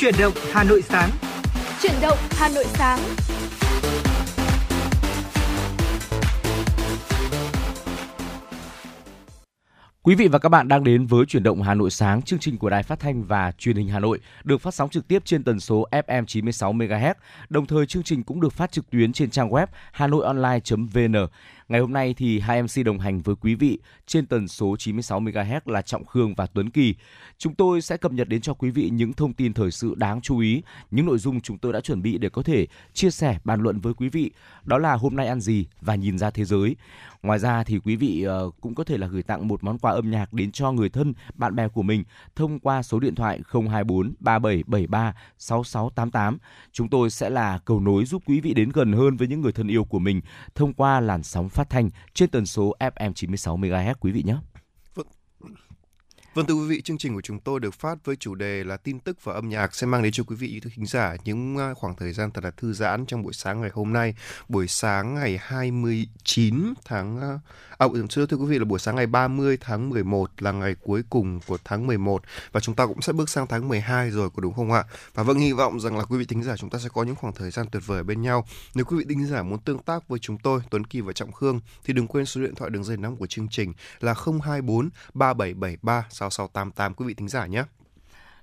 Chuyển động Hà Nội sáng. Chuyển động Hà Nội sáng. Quý vị và các bạn đang đến với chuyển động Hà Nội sáng, chương trình của Đài Phát thanh và Truyền hình Hà Nội được phát sóng trực tiếp trên tần số FM 96 MHz. Đồng thời chương trình cũng được phát trực tuyến trên trang web hanoionline.vn. Ngày hôm nay thì hai MC đồng hành với quý vị trên tần số 96 MHz là Trọng Khương và Tuấn Kỳ. Chúng tôi sẽ cập nhật đến cho quý vị những thông tin thời sự đáng chú ý, những nội dung chúng tôi đã chuẩn bị để có thể chia sẻ bàn luận với quý vị. Đó là hôm nay ăn gì và nhìn ra thế giới. Ngoài ra thì quý vị ờ, cũng có thể là gửi tặng một món quà âm nhạc đến cho người thân, bạn bè của mình thông qua số điện thoại 024 3773 6688. Chúng tôi sẽ là cầu nối giúp quý vị đến gần hơn với những người thân yêu của mình thông qua làn sóng phát thanh trên tần số FM 96 MHz quý vị nhé. Vâng thưa quý vị, chương trình của chúng tôi được phát với chủ đề là tin tức và âm nhạc sẽ mang đến cho quý vị thính giả những à, khoảng thời gian thật là thư giãn trong buổi sáng ngày hôm nay, buổi sáng ngày 29 tháng À, à ừ, thưa, thưa quý vị là buổi sáng ngày 30 tháng 11 là ngày cuối cùng của tháng 11 và chúng ta cũng sẽ bước sang tháng 12 rồi có đúng không ạ? Và vâng hy vọng rằng là quý vị thính giả chúng ta sẽ có những khoảng thời gian tuyệt vời bên nhau. Nếu quý vị thính giả muốn tương tác với chúng tôi Tuấn Kỳ và Trọng Khương thì đừng quên số điện thoại đường dây nóng của chương trình là 024 3773 6688 quý vị thính giả nhé.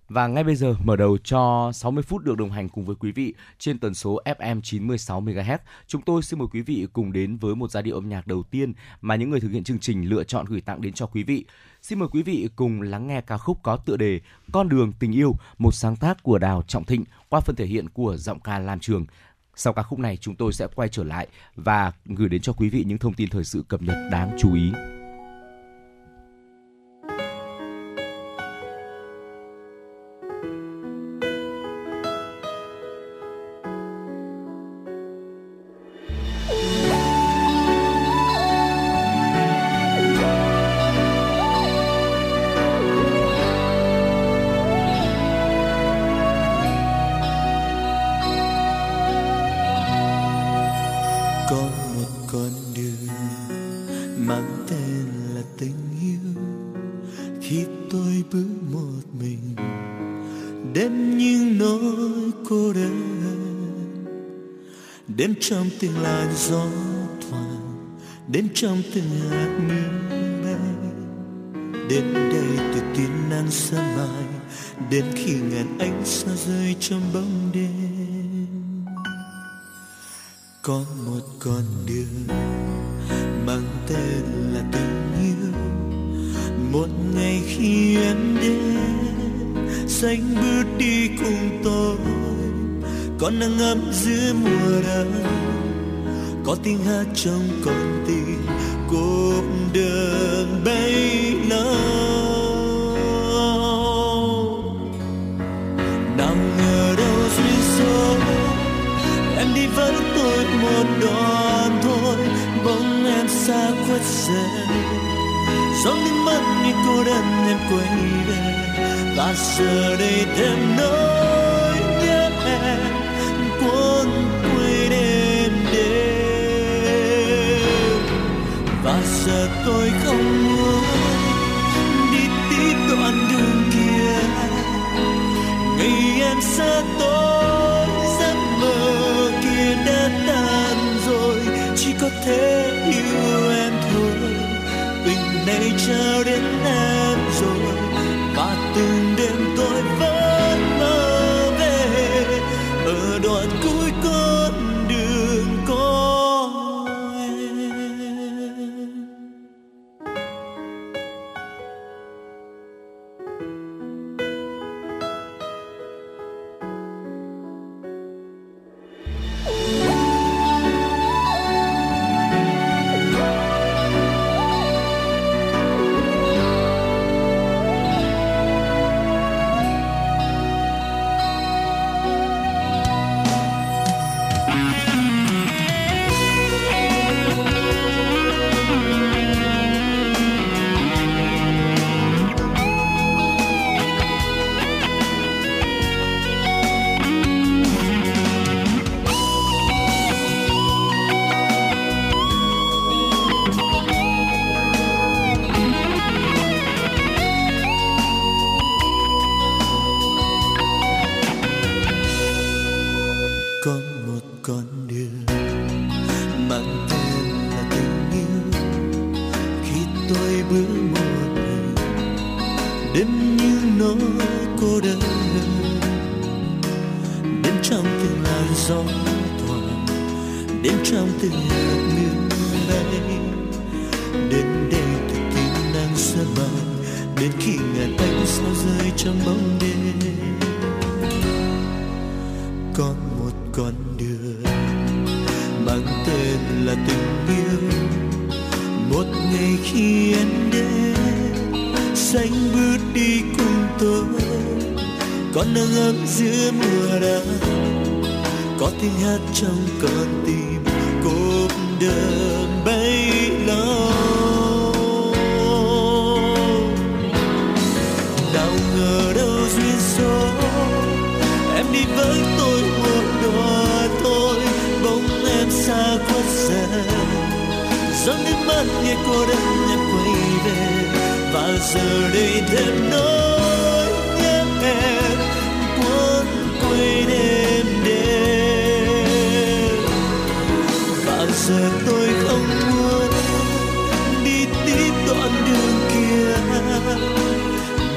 Và ngay bây giờ mở đầu cho 60 phút được đồng hành cùng với quý vị trên tần số FM 96 MHz. Chúng tôi xin mời quý vị cùng đến với một giai điệu âm nhạc đầu tiên mà những người thực hiện chương trình lựa chọn gửi tặng đến cho quý vị. Xin mời quý vị cùng lắng nghe ca khúc có tựa đề Con đường tình yêu, một sáng tác của Đào Trọng Thịnh qua phần thể hiện của giọng ca Lam Trường. Sau ca khúc này chúng tôi sẽ quay trở lại và gửi đến cho quý vị những thông tin thời sự cập nhật đáng chú ý. Từng làn gió thoảng, đến trong từng hạt mưa bay đến đây từ tiên nắng xa mai, đến khi ngàn ánh sao rơi trong bóng đêm. Có một con đường mang tên là tình yêu. Một ngày khi em đến, xanh bước đi cùng tôi. Con nắng ấm giữa mùa tiếng hát trong cõi em mang tên là tình yêu một ngày khi anh đến, xanh bước đi cùng tôi con nắng ấm giữa mùa đông, có tiếng hát trong con tim cô đời bay. Dòng như cô đơn em quay về. Và giờ đây thêm nỗi nhớ em cuốn quay đêm đêm. Và giờ tôi không muốn đi tiếp đoạn đường kia.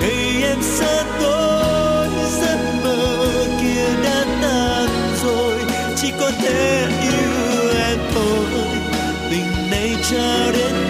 Ngày em xa tôi, giấc mơ kia đã tan rồi. Chỉ có thể yêu tình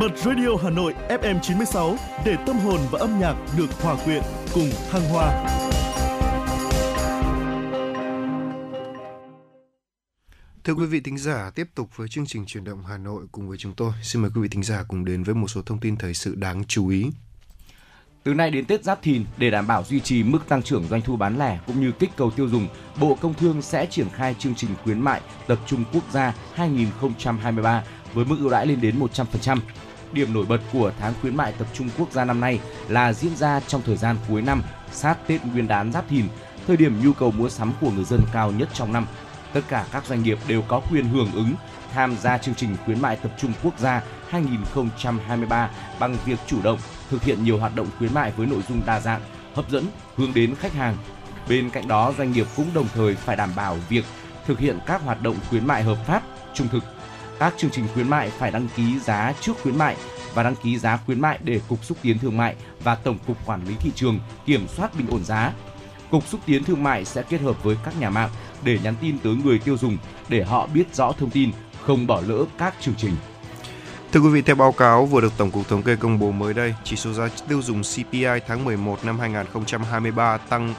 Bật Radio Hà Nội FM 96 để tâm hồn và âm nhạc được hòa quyện cùng thăng hoa. Thưa quý vị thính giả, tiếp tục với chương trình chuyển động Hà Nội cùng với chúng tôi. Xin mời quý vị thính giả cùng đến với một số thông tin thời sự đáng chú ý. Từ nay đến Tết Giáp Thìn, để đảm bảo duy trì mức tăng trưởng doanh thu bán lẻ cũng như kích cầu tiêu dùng, Bộ Công Thương sẽ triển khai chương trình khuyến mại tập trung quốc gia 2023 với mức ưu đãi lên đến 100%. Điểm nổi bật của tháng khuyến mại tập trung quốc gia năm nay là diễn ra trong thời gian cuối năm, sát Tết Nguyên đán Giáp Thìn, thời điểm nhu cầu mua sắm của người dân cao nhất trong năm. Tất cả các doanh nghiệp đều có quyền hưởng ứng tham gia chương trình khuyến mại tập trung quốc gia 2023 bằng việc chủ động thực hiện nhiều hoạt động khuyến mại với nội dung đa dạng, hấp dẫn, hướng đến khách hàng. Bên cạnh đó, doanh nghiệp cũng đồng thời phải đảm bảo việc thực hiện các hoạt động khuyến mại hợp pháp, trung thực. Các chương trình khuyến mại phải đăng ký giá trước khuyến mại và đăng ký giá khuyến mại để Cục Xúc tiến Thương mại và Tổng cục Quản lý Thị trường kiểm soát bình ổn giá. Cục Xúc tiến Thương mại sẽ kết hợp với các nhà mạng để nhắn tin tới người tiêu dùng để họ biết rõ thông tin, không bỏ lỡ các chương trình. Thưa quý vị, theo báo cáo vừa được Tổng cục Thống kê công bố mới đây, chỉ số giá tiêu dùng CPI tháng 11 năm 2023 tăng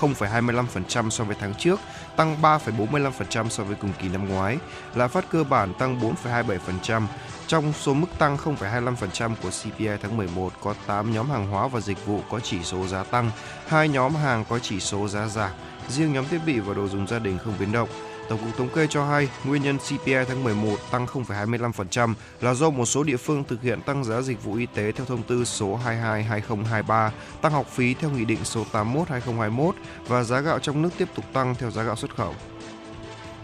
0,25% so với tháng trước, tăng 3,45% so với cùng kỳ năm ngoái. Lạm phát cơ bản tăng 4,27%. Trong số mức tăng 0,25% của CPI tháng 11 có 8 nhóm hàng hóa và dịch vụ có chỉ số giá tăng, hai nhóm hàng có chỉ số giá giảm. Riêng nhóm thiết bị và đồ dùng gia đình không biến động. Tổng cục Thống kê cho hay, nguyên nhân CPI tháng 11 tăng 0,25% là do một số địa phương thực hiện tăng giá dịch vụ y tế theo thông tư số 22/2023, tăng học phí theo nghị định số 81/2021 và giá gạo trong nước tiếp tục tăng theo giá gạo xuất khẩu.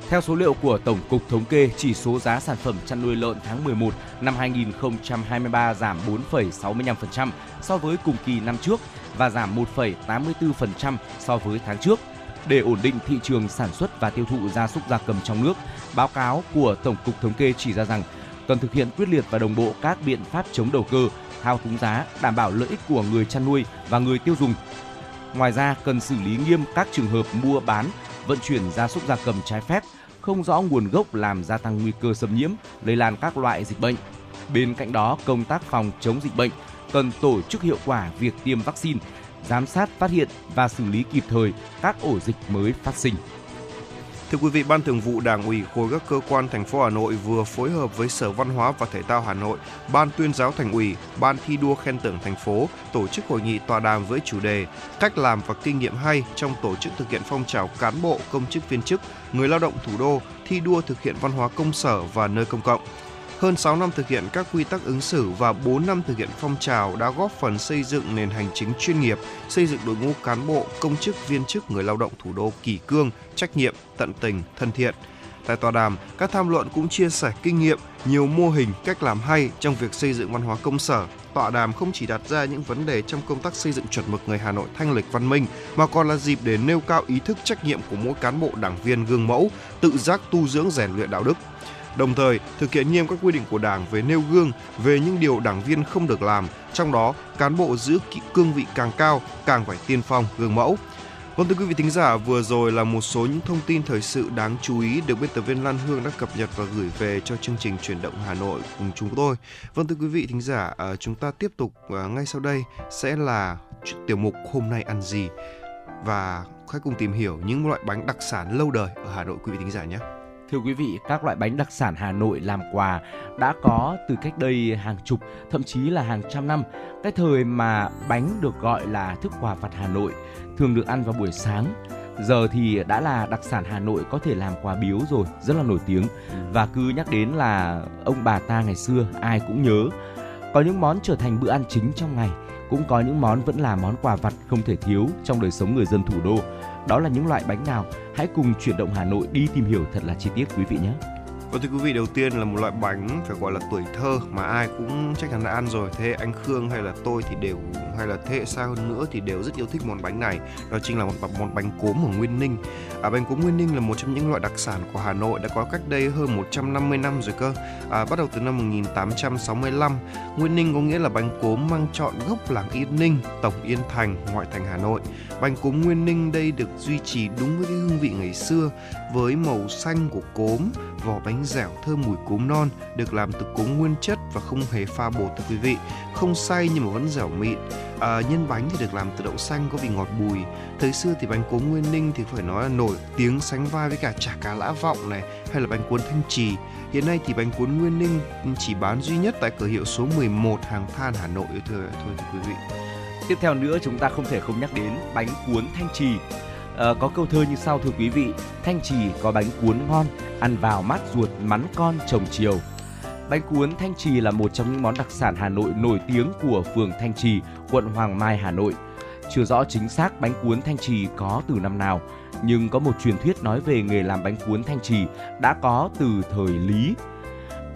Theo số liệu của Tổng cục Thống kê, chỉ số giá sản phẩm chăn nuôi lợn tháng 11 năm 2023 giảm 4,65% so với cùng kỳ năm trước và giảm 1,84% so với tháng trước. Để ổn định thị trường sản xuất và tiêu thụ gia súc gia cầm trong nước, báo cáo của Tổng cục Thống kê chỉ ra rằng cần thực hiện quyết liệt và đồng bộ các biện pháp chống đầu cơ, thao túng giá, đảm bảo lợi ích của người chăn nuôi và người tiêu dùng. Ngoài ra, cần xử lý nghiêm các trường hợp mua bán, vận chuyển gia súc gia cầm trái phép, không rõ nguồn gốc làm gia tăng nguy cơ xâm nhiễm, lây lan các loại dịch bệnh. Bên cạnh đó, công tác phòng chống dịch bệnh cần tổ chức hiệu quả việc tiêm vaccine, giám sát phát hiện và xử lý kịp thời các ổ dịch mới phát sinh. Thưa quý vị, Ban Thường vụ Đảng ủy khối các cơ quan thành phố Hà Nội vừa phối hợp với Sở Văn hóa và Thể thao Hà Nội, Ban Tuyên giáo Thành ủy, Ban thi đua khen thưởng thành phố tổ chức hội nghị tọa đàm với chủ đề Cách làm và kinh nghiệm hay trong tổ chức thực hiện phong trào cán bộ, công chức viên chức, người lao động thủ đô thi đua thực hiện văn hóa công sở và nơi công cộng. Hơn 6 năm thực hiện các quy tắc ứng xử và 4 năm thực hiện phong trào đã góp phần xây dựng nền hành chính chuyên nghiệp, xây dựng đội ngũ cán bộ, công chức, viên chức, người lao động thủ đô kỳ cương, trách nhiệm, tận tình, thân thiện. Tại tọa đàm, các tham luận cũng chia sẻ kinh nghiệm, nhiều mô hình, cách làm hay trong việc xây dựng văn hóa công sở. Tọa đàm không chỉ đặt ra những vấn đề trong công tác xây dựng chuẩn mực người Hà Nội thanh lịch văn minh, mà còn là dịp để nêu cao ý thức trách nhiệm của mỗi cán bộ đảng viên gương mẫu, tự giác tu dưỡng rèn luyện đạo đức, đồng thời thực hiện nghiêm các quy định của Đảng về nêu gương về những điều đảng viên không được làm, trong đó cán bộ giữ cương vị càng cao càng phải tiên phong gương mẫu. Vâng thưa quý vị thính giả, vừa rồi là một số những thông tin thời sự đáng chú ý được biên tập viên Lan Hương đã cập nhật và gửi về cho chương trình chuyển động Hà Nội cùng chúng tôi. Vâng thưa quý vị thính giả, à, chúng ta tiếp tục à, ngay sau đây sẽ là tiểu mục hôm nay ăn gì và hãy cùng tìm hiểu những loại bánh đặc sản lâu đời ở Hà Nội quý vị thính giả nhé. Thưa quý vị, các loại bánh đặc sản Hà Nội làm quà đã có từ cách đây hàng chục, thậm chí là hàng trăm năm. Cái thời mà bánh được gọi là thức quà vặt Hà Nội, thường được ăn vào buổi sáng. Giờ thì đã là đặc sản Hà Nội có thể làm quà biếu rồi, rất là nổi tiếng. Và cứ nhắc đến là ông bà ta ngày xưa ai cũng nhớ. Có những món trở thành bữa ăn chính trong ngày, cũng có những món vẫn là món quà vặt không thể thiếu trong đời sống người dân thủ đô đó là những loại bánh nào? Hãy cùng chuyển động Hà Nội đi tìm hiểu thật là chi tiết quý vị nhé. Vâng thưa quý vị, đầu tiên là một loại bánh phải gọi là tuổi thơ mà ai cũng chắc chắn đã ăn rồi. Thế anh Khương hay là tôi thì đều hay là thế hệ xa hơn nữa thì đều rất yêu thích món bánh này. Đó chính là một món bánh cốm ở Nguyên Ninh. À, bánh cốm Nguyên Ninh là một trong những loại đặc sản của Hà Nội đã có cách đây hơn 150 năm rồi cơ. À, bắt đầu từ năm 1865, Nguyên Ninh có nghĩa là bánh cốm mang trọn gốc làng Yên Ninh, tổng Yên Thành, ngoại thành Hà Nội. Bánh cốm Nguyên Ninh đây được duy trì đúng với cái hương vị ngày xưa với màu xanh của cốm, vỏ bánh dẻo thơm mùi cốm non, được làm từ cốm nguyên chất và không hề pha bột thưa quý vị. Không say nhưng mà vẫn dẻo mịn. À, nhân bánh thì được làm từ đậu xanh có vị ngọt bùi. Thời xưa thì bánh cốm Nguyên Ninh thì phải nói là nổi tiếng sánh vai với cả chả cá lã vọng này hay là bánh cuốn thanh trì. Hiện nay thì bánh cuốn Nguyên Ninh chỉ bán duy nhất tại cửa hiệu số 11 hàng than Hà Nội thưa thôi thưa quý vị. Tiếp theo nữa chúng ta không thể không nhắc đến bánh cuốn thanh trì. Ờ, có câu thơ như sau thưa quý vị Thanh trì có bánh cuốn ngon Ăn vào mát ruột mắn con trồng chiều Bánh cuốn Thanh Trì là một trong những món đặc sản Hà Nội nổi tiếng của phường Thanh Trì, quận Hoàng Mai, Hà Nội. Chưa rõ chính xác bánh cuốn Thanh Trì có từ năm nào, nhưng có một truyền thuyết nói về nghề làm bánh cuốn Thanh Trì đã có từ thời Lý.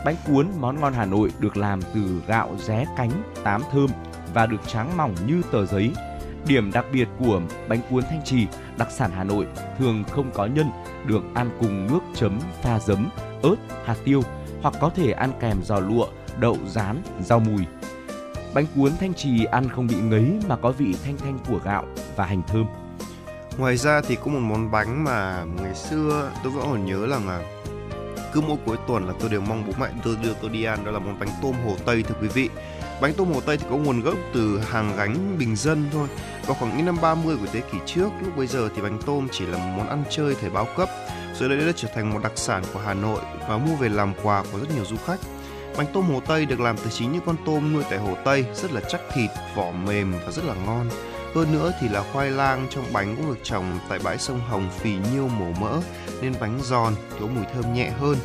Bánh cuốn món ngon Hà Nội được làm từ gạo ré cánh, tám thơm và được tráng mỏng như tờ giấy. Điểm đặc biệt của bánh cuốn Thanh Trì, đặc sản Hà Nội, thường không có nhân, được ăn cùng nước chấm pha giấm, ớt, hạt tiêu hoặc có thể ăn kèm giò lụa, đậu rán, rau mùi. Bánh cuốn thanh trì ăn không bị ngấy mà có vị thanh thanh của gạo và hành thơm. Ngoài ra thì có một món bánh mà ngày xưa tôi vẫn còn nhớ là cứ mỗi cuối tuần là tôi đều mong bố mẹ tôi đưa tôi đi ăn đó là món bánh tôm hồ Tây thưa quý vị. Bánh tôm hồ Tây thì có nguồn gốc từ hàng gánh bình dân thôi. Vào khoảng những năm 30 của thế kỷ trước, lúc bây giờ thì bánh tôm chỉ là một món ăn chơi thời bao cấp. Rồi đây đã trở thành một đặc sản của Hà Nội và mua về làm quà của rất nhiều du khách. Bánh tôm Hồ Tây được làm từ chính những con tôm nuôi tại Hồ Tây, rất là chắc thịt, vỏ mềm và rất là ngon. Hơn nữa thì là khoai lang trong bánh cũng được trồng tại bãi sông Hồng phì nhiêu mổ mỡ nên bánh giòn, có mùi thơm nhẹ hơn.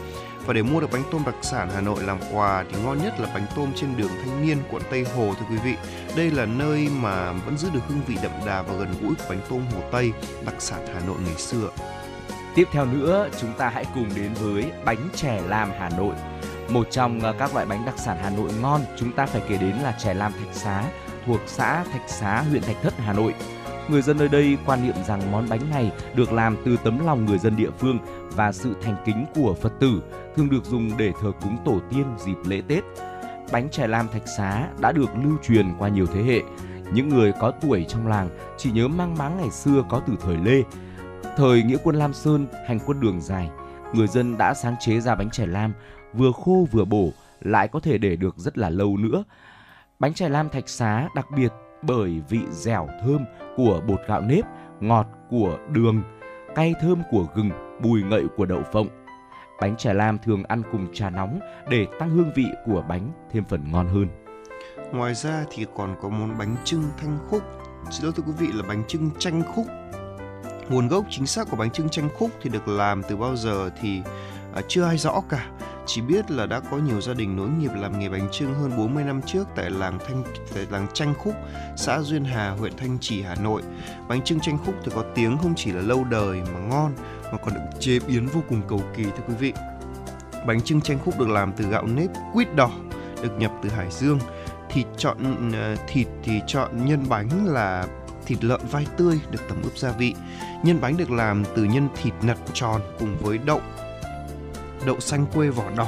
Và để mua được bánh tôm đặc sản Hà Nội làm quà thì ngon nhất là bánh tôm trên đường Thanh Niên, quận Tây Hồ thưa quý vị. Đây là nơi mà vẫn giữ được hương vị đậm đà và gần gũi của bánh tôm Hồ Tây, đặc sản Hà Nội ngày xưa. Tiếp theo nữa, chúng ta hãy cùng đến với bánh chè lam Hà Nội. Một trong à, các loại bánh đặc sản Hà Nội ngon, chúng ta phải kể đến là chè lam Thạch Xá, thuộc xã Thạch Xá, huyện Thạch Thất, Hà Nội. Người dân nơi đây quan niệm rằng món bánh này được làm từ tấm lòng người dân địa phương và sự thành kính của Phật tử, thường được dùng để thờ cúng tổ tiên dịp lễ Tết. Bánh chè lam Thạch Xá đã được lưu truyền qua nhiều thế hệ. Những người có tuổi trong làng chỉ nhớ mang máng ngày xưa có từ thời Lê. Thời nghĩa quân Lam Sơn hành quân đường dài, người dân đã sáng chế ra bánh chè lam vừa khô vừa bổ, lại có thể để được rất là lâu nữa. Bánh chè lam Thạch Xá đặc biệt bởi vị dẻo thơm của bột gạo nếp, ngọt của đường, cay thơm của gừng, bùi ngậy của đậu phộng. Bánh chè lam thường ăn cùng trà nóng để tăng hương vị của bánh thêm phần ngon hơn. Ngoài ra thì còn có món bánh trưng thanh khúc. Xin lỗi thưa quý vị là bánh trưng chanh khúc. Nguồn gốc chính xác của bánh trưng chanh khúc thì được làm từ bao giờ thì à, chưa ai rõ cả. Chỉ biết là đã có nhiều gia đình nối nghiệp làm nghề bánh trưng hơn 40 năm trước tại làng Thanh tại làng tranh Khúc, xã Duyên Hà, huyện Thanh Trì, Hà Nội. Bánh trưng tranh Khúc thì có tiếng không chỉ là lâu đời mà ngon mà còn được chế biến vô cùng cầu kỳ thưa quý vị. Bánh trưng tranh Khúc được làm từ gạo nếp quýt đỏ được nhập từ Hải Dương. Thịt chọn ờ, thịt thì chọn nhân bánh là thịt lợn vai tươi được tẩm ướp gia vị. Nhân bánh được làm từ nhân thịt nặt tròn cùng với đậu đậu xanh quê vỏ đỏ.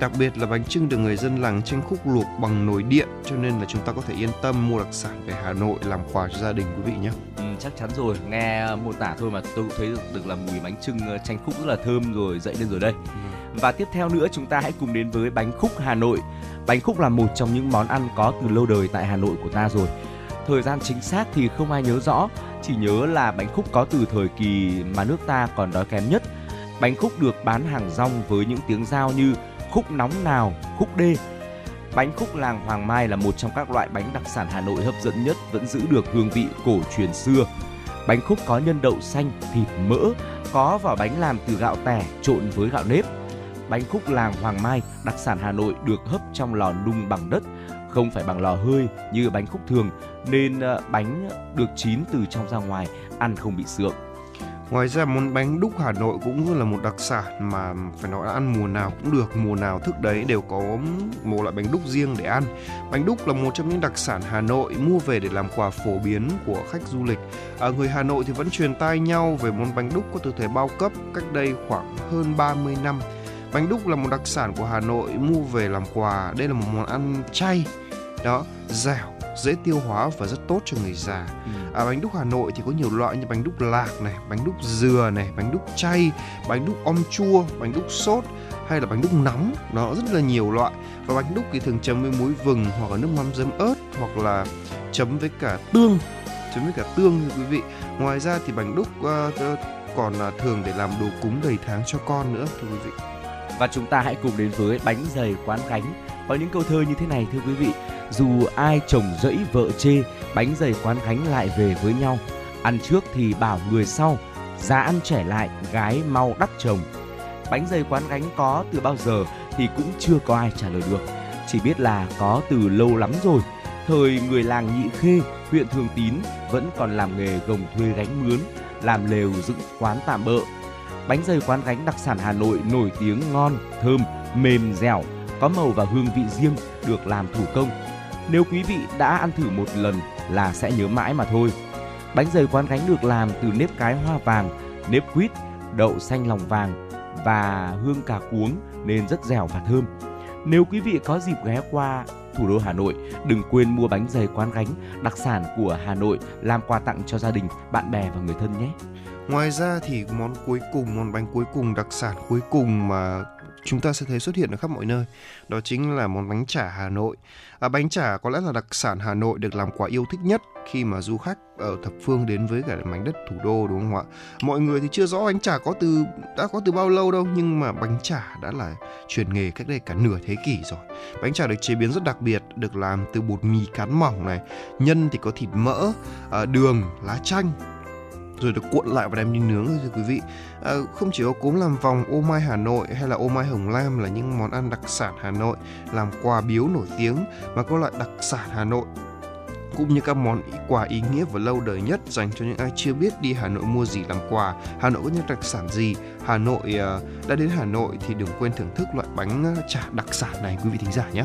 Đặc biệt là bánh trưng được người dân làng tranh khúc luộc bằng nồi điện cho nên là chúng ta có thể yên tâm mua đặc sản về Hà Nội làm quà cho gia đình quý vị nhé. Ừ, chắc chắn rồi, nghe mô tả thôi mà tôi cũng thấy được, được là mùi bánh trưng ờ, chanh khúc rất là thơm rồi dậy lên rồi đây. Ừ. Và tiếp theo nữa chúng ta hãy cùng đến với bánh khúc Hà Nội. Bánh khúc là một trong những món ăn có từ lâu đời tại Hà Nội của ta rồi. Thời gian chính xác thì không ai nhớ rõ, chỉ nhớ là bánh khúc có từ thời kỳ mà nước ta còn đói kém nhất Bánh khúc được bán hàng rong với những tiếng giao như khúc nóng nào, khúc đê. Bánh khúc làng Hoàng Mai là một trong các loại bánh đặc sản Hà Nội hấp dẫn nhất vẫn giữ được hương vị cổ truyền xưa. Bánh khúc có nhân đậu xanh, thịt mỡ, có vỏ bánh làm từ gạo tẻ trộn với gạo nếp. Bánh khúc làng Hoàng Mai, đặc sản Hà Nội được hấp trong lò nung bằng đất, không phải bằng lò hơi như bánh khúc thường nên ờ, bánh được chín từ trong ra ngoài, ăn không bị sượng. Ngoài ra món bánh đúc Hà Nội cũng là một đặc sản mà phải nói là ăn mùa nào cũng được, mùa nào thức đấy đều có một loại bánh đúc riêng để ăn. Bánh đúc là một trong những đặc sản Hà Nội mua về để làm quà phổ biến của khách du lịch. À, người Hà Nội thì vẫn truyền tai nhau về món bánh đúc có từ thời bao cấp cách đây khoảng hơn 30 năm. Bánh đúc là một đặc sản của Hà Nội mua về làm quà. Đây là một món ăn chay, đó, dẻo dễ tiêu hóa và rất tốt cho người già. Ừ. À, bánh đúc Hà Nội thì có nhiều loại như bánh đúc lạc này, bánh đúc dừa này, bánh đúc chay, bánh đúc om chua, bánh đúc sốt hay là bánh đúc nóng, nó rất là nhiều loại. Và bánh đúc thì thường chấm với muối vừng hoặc là nước mắm giấm ớt hoặc là chấm với cả tương, chấm với cả tương thưa quý vị. Ngoài ra thì bánh đúc uh, còn uh, thường để làm đồ cúng đầy tháng cho con nữa thưa quý vị. Và chúng ta hãy cùng đến với bánh dày quán gánh. Có những câu thơ như thế này, thưa quý vị. Dù ai chồng rẫy vợ chê, bánh dày quán khánh lại về với nhau. Ăn trước thì bảo người sau, giá ăn trẻ lại, gái mau đắc chồng. Bánh dày quán gánh có từ bao giờ thì cũng chưa có ai trả lời được. Chỉ biết là có từ lâu lắm rồi. Thời người làng nhị khê, huyện thường tín vẫn còn làm nghề gồng thuê gánh mướn, làm lều dựng quán tạm bợ. Bánh dày quán gánh đặc sản hà nội nổi tiếng ngon, thơm, mềm dẻo có màu và hương vị riêng được làm thủ công nếu quý vị đã ăn thử một lần là sẽ nhớ mãi mà thôi. Bánh dày quán gánh được làm từ nếp cái hoa vàng, nếp quýt, đậu xanh lòng vàng và hương cà cuống nên rất dẻo và thơm. Nếu quý vị có dịp ghé qua thủ đô Hà Nội, đừng quên mua bánh dày quán gánh đặc sản của Hà Nội làm quà tặng cho gia đình, bạn bè và người thân nhé. Ngoài ra thì món cuối cùng, món bánh cuối cùng đặc sản cuối cùng mà chúng ta sẽ thấy xuất hiện ở khắp mọi nơi. Đó chính là món bánh chả Hà Nội. À, bánh chả có lẽ là đặc sản Hà Nội được làm quà yêu thích nhất khi mà du khách ở thập phương đến với cả mảnh đất thủ đô đúng không ạ? Mọi người thì chưa rõ bánh chả có từ đã có từ bao lâu đâu nhưng mà bánh chả đã là truyền nghề cách đây cả nửa thế kỷ rồi. Bánh chả được chế biến rất đặc biệt, được làm từ bột mì cán mỏng này, nhân thì có thịt mỡ, à, đường, lá chanh rồi được cuộn lại và đem đi nướng thưa quý vị à, không chỉ có cốm làm vòng ô mai Hà Nội hay là ô mai Hồng Lam là những món ăn đặc sản Hà Nội làm quà biếu nổi tiếng mà có loại đặc sản Hà Nội cũng như các món quà ý nghĩa và lâu đời nhất dành cho những ai chưa biết đi Hà Nội mua gì làm quà, Hà Nội có những đặc sản gì, Hà Nội ờ, đã đến Hà Nội thì đừng quên thưởng thức loại bánh ờ, chả đặc sản này quý vị thính giả nhé.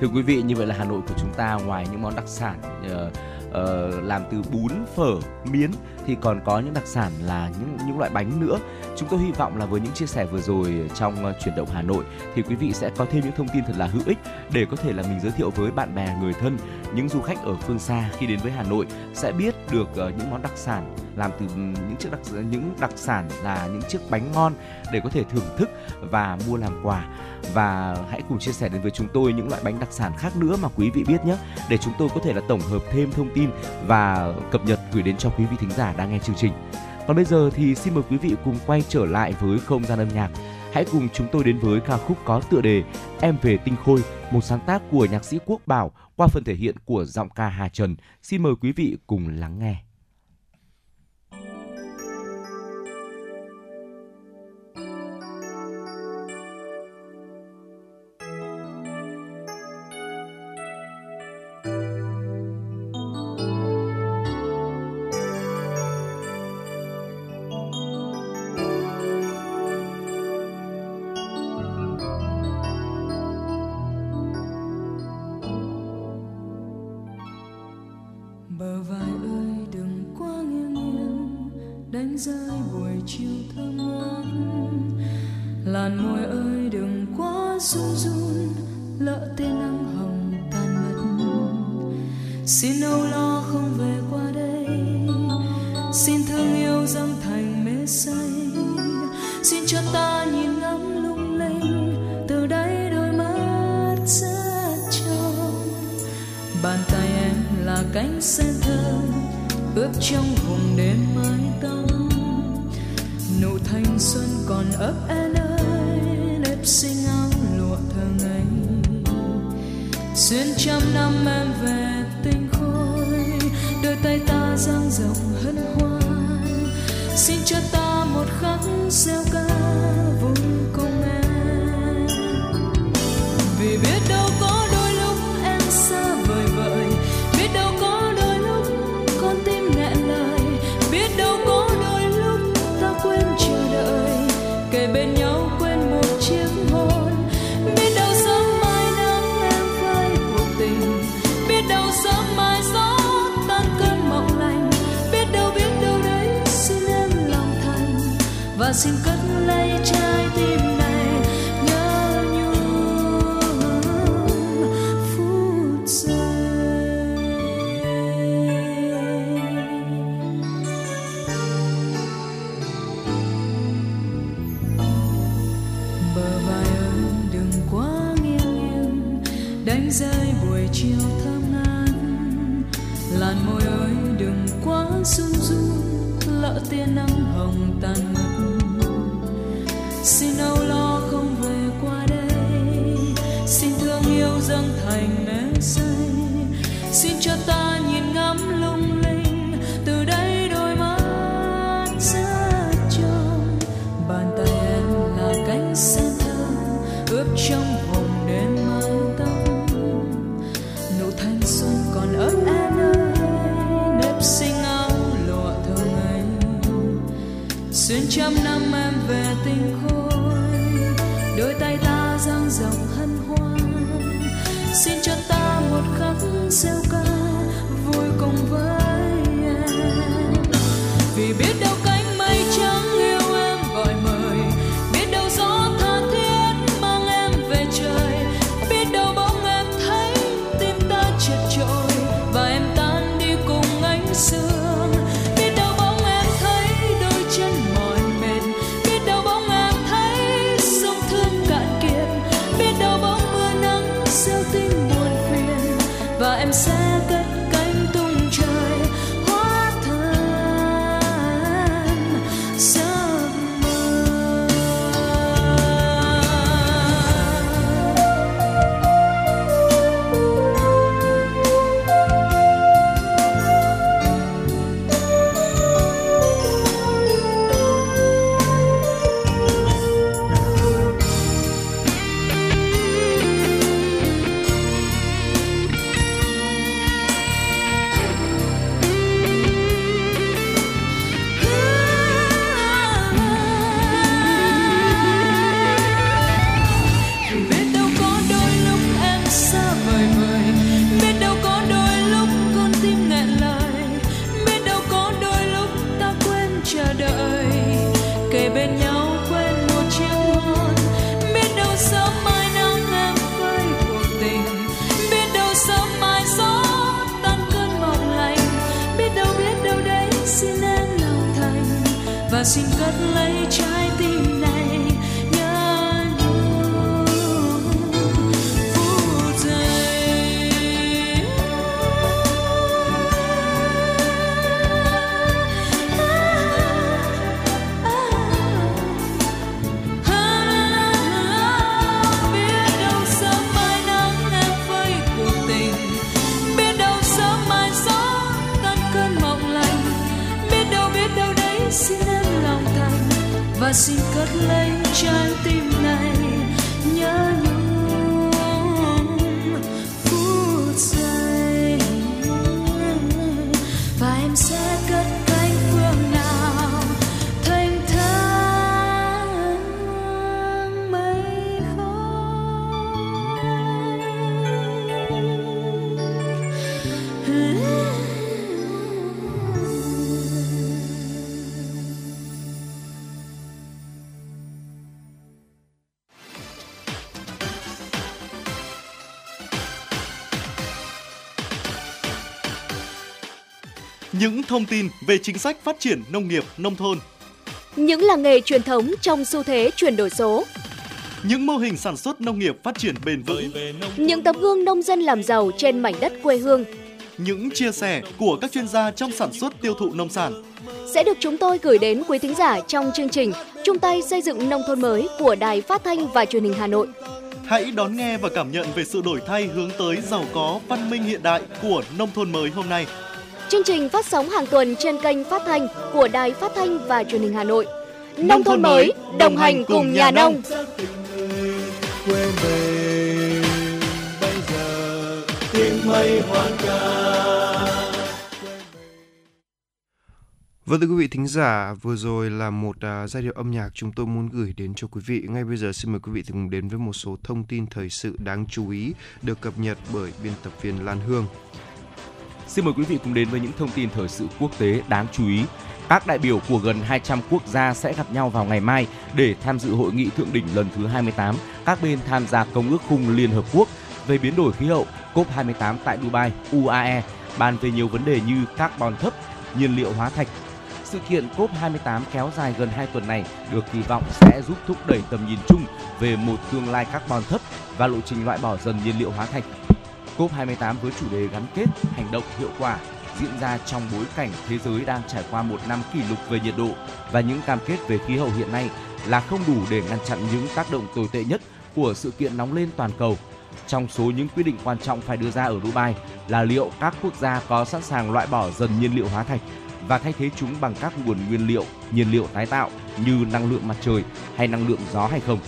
Thưa quý vị, như vậy là Hà Nội của chúng ta ngoài những món đặc sản uh, uh, làm từ bún, phở, miến thì còn có những đặc sản là những những loại bánh nữa. Chúng tôi hy vọng là với những chia sẻ vừa rồi trong uh, chuyển động Hà Nội thì quý vị sẽ có thêm những thông tin thật là hữu ích để có thể là mình giới thiệu với bạn bè, người thân, những du khách ở phương xa khi đến với Hà Nội sẽ biết được uh, những món đặc sản làm từ ừ, những chiếc đặc những đặc sản là những chiếc bánh ngon để có thể thưởng thức và mua làm quà và hãy cùng chia sẻ đến với chúng tôi những loại bánh đặc sản khác nữa mà quý vị biết nhé để chúng tôi có thể là tổng hợp thêm thông tin và cập nhật gửi đến cho quý vị thính giả đang nghe chương trình. Còn bây giờ thì xin mời quý vị cùng quay trở lại với không gian âm nhạc. Hãy cùng chúng tôi đến với ca khúc có tựa đề Em về tinh khôi, một sáng tác của nhạc sĩ Quốc Bảo qua phần thể hiện của giọng ca Hà Trần. Xin mời quý vị cùng lắng nghe. cánh sen thơm ướp trong vùng đêm mái tóc. Nụ thanh xuân còn ấp en ơi, nếp xinh áo lụa thơ ngây. Xuyên trăm năm em về tinh khôi, đôi tay ta dang rộng hân hoan. Xin cho ta một khắc gieo ca vui xin cất lấy trái tim. đôi tay ta dang rộng hân hoan. Xin cho ta lấy trái Những thông tin về chính sách phát triển nông nghiệp nông thôn, Những làng nghề truyền thống trong xu thế chuyển đổi số, những mô hình sản xuất nông nghiệp phát triển bền vững, những tấm gương nông dân làm giàu trên mảnh đất quê hương những chia sẻ của các chuyên gia trong sản xuất tiêu thụ nông sản. sẽ được chúng tôi gửi đến quý thính giả trong chương trình chung tay xây dựng nông thôn mới của Đài Phát thanh và Truyền hình Hà Nội. Hãy đón nghe và cảm nhận về sự đổi thay hướng tới giàu có, văn minh hiện đại của nông thôn mới hôm nay. Chương trình phát sóng hàng tuần trên kênh phát thanh của Đài Phát thanh và Truyền hình Hà Nội. Nông thôn mới, đồng hành cùng nhà nông. quên về bây giờ tiếng mây hoang ca Vâng thưa quý vị thính giả, vừa rồi là một uh, giai điệu âm nhạc chúng tôi muốn gửi đến cho quý vị. Ngay bây giờ xin mời quý vị cùng đến với một số thông tin thời sự đáng chú ý được cập nhật bởi biên tập viên Lan Hương. Xin mời quý vị cùng đến với những thông tin thời sự quốc tế đáng chú ý. Các đại biểu của gần 200 quốc gia sẽ gặp nhau vào ngày mai để tham dự hội nghị thượng đỉnh lần thứ 28 các bên tham gia Công ước khung Liên Hợp Quốc về biến đổi khí hậu COP28 tại Dubai, UAE, bàn về nhiều vấn đề như carbon thấp, nhiên liệu hóa thạch. Sự kiện COP28 kéo dài gần 2 tuần này được kỳ vọng sẽ giúp thúc đẩy tầm nhìn chung về một tương lai carbon thấp và lộ trình loại bỏ dần nhiên liệu hóa thạch. COP28 với chủ đề gắn kết, hành động hiệu quả diễn ra trong bối cảnh thế giới đang trải qua một năm kỷ lục về nhiệt độ và những cam kết về khí hậu hiện nay là không đủ để ngăn chặn những tác động tồi tệ nhất của sự kiện nóng lên toàn cầu. Trong số những quyết định quan trọng phải đưa ra ở Dubai là liệu các quốc gia có sẵn sàng loại bỏ dần nhiên liệu hóa thạch và thay thế chúng bằng các nguồn nguyên liệu, nhiên liệu tái tạo như năng lượng mặt trời hay năng lượng gió hay không.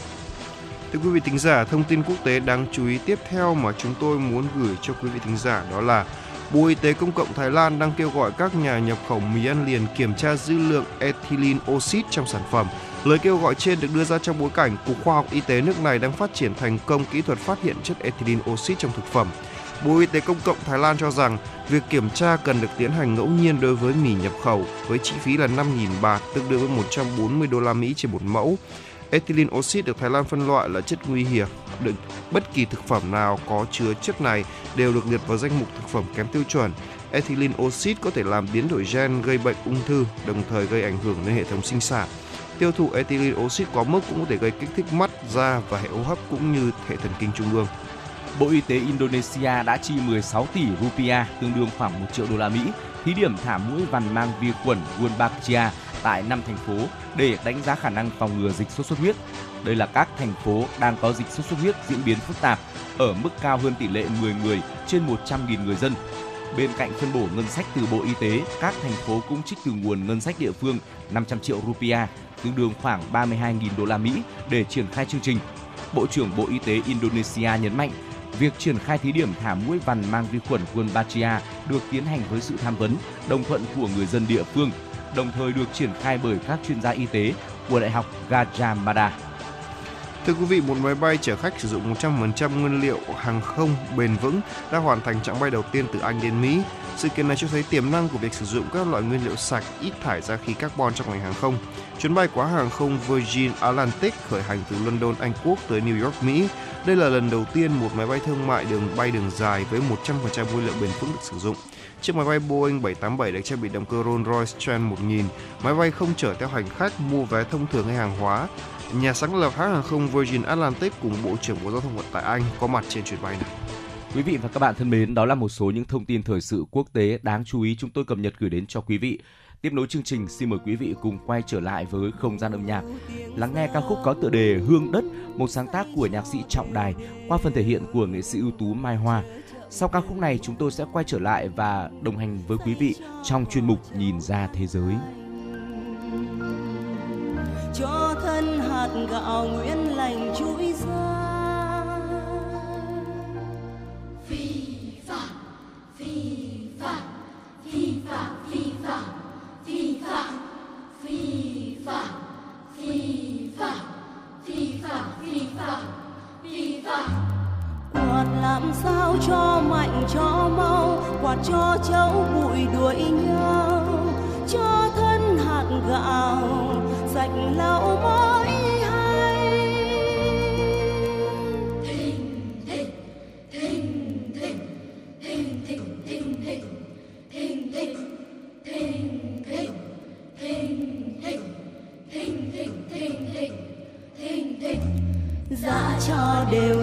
Thưa quý vị thính giả, thông tin quốc tế đáng chú ý tiếp theo mà chúng tôi muốn gửi cho quý vị thính giả đó là Bộ Y tế Công cộng Thái Lan đang kêu gọi các nhà nhập khẩu mì ăn liền kiểm tra dư lượng ethylene oxide trong sản phẩm. Lời kêu gọi trên được đưa ra trong bối cảnh Cục Khoa học Y tế nước này đang phát triển thành công kỹ thuật phát hiện chất ethylene oxide trong thực phẩm. Bộ Y tế Công cộng Thái Lan cho rằng việc kiểm tra cần được tiến hành ngẫu nhiên đối với mì nhập khẩu với chi phí là 5.000 baht, tương đương với 140 đô la Mỹ trên một mẫu. Ethylene oxide được Thái Lan phân loại là chất nguy hiểm. Đừng, bất kỳ thực phẩm nào có chứa chất này đều được liệt vào danh mục thực phẩm kém tiêu chuẩn. Ethylene oxide có thể làm biến đổi gen gây bệnh ung thư, đồng thời gây ảnh hưởng đến hệ thống sinh sản. Tiêu thụ ethylene oxide quá mức cũng có thể gây kích thích mắt, da và hệ hô hấp cũng như hệ thần kinh trung ương. Bộ Y tế Indonesia đã chi 16 tỷ rupiah, tương đương khoảng 1 triệu đô la Mỹ, thí điểm thả mũi vằn mang vi khuẩn Wolbachia tại 5 thành phố để đánh giá khả năng phòng ngừa dịch sốt xuất huyết. Đây là các thành phố đang có dịch sốt xuất huyết diễn biến phức tạp, ở mức cao hơn tỷ lệ 10 người trên 100.000 người dân. Bên cạnh phân bổ ngân sách từ Bộ Y tế, các thành phố cũng trích từ nguồn ngân sách địa phương 500 triệu rupiah, tương đương khoảng 32.000 đô la Mỹ để triển khai chương trình. Bộ trưởng Bộ Y tế Indonesia nhấn mạnh, việc triển khai thí điểm thả mũi vằn mang vi khuẩn Wolbachia được tiến hành với sự tham vấn, đồng thuận của người dân địa phương, đồng thời được triển khai bởi các chuyên gia y tế của Đại học Gajah Thưa quý vị, một máy bay chở khách sử dụng 100% nguyên liệu hàng không bền vững đã hoàn thành chặng bay đầu tiên từ Anh đến Mỹ. Sự kiện này cho thấy tiềm năng của việc sử dụng các loại nguyên liệu sạch ít thải ra khí carbon trong ngành hàng không. Chuyến bay của hàng không Virgin Atlantic khởi hành từ London, Anh Quốc tới New York, Mỹ. Đây là lần đầu tiên một máy bay thương mại đường bay đường dài với 100% nguyên liệu bền vững được sử dụng. Chiếc máy bay Boeing 787 được trang bị động cơ Rolls-Royce Trent 1000. Máy bay không chở theo hành khách, mua vé thông thường hay hàng hóa. Nhà sáng lập hãng hàng không Virgin Atlantic cùng Bộ trưởng Bộ Giao thông Vận tải Anh có mặt trên chuyến bay này. Quý vị và các bạn thân mến, đó là một số những thông tin thời sự quốc tế đáng chú ý chúng tôi cập nhật gửi đến cho quý vị. Tiếp nối chương trình, xin mời quý vị cùng quay trở lại với không gian âm nhạc. Lắng nghe ca khúc có tựa đề Hương đất, một sáng tác của nhạc sĩ Trọng Đài qua phần thể hiện của nghệ sĩ ưu tú Mai Hoa. Sau ca khúc này chúng tôi sẽ quay trở lại và đồng hành với quý vị trong chuyên mục Nhìn ra thế giới. Cho thân hạt gạo nguyên lành chuỗi ra quạt làm sao cho mạnh cho mau quạt cho cháu bụi đuổi nhau cho thân hạt gạo sạch lau mỗi dạ cho đều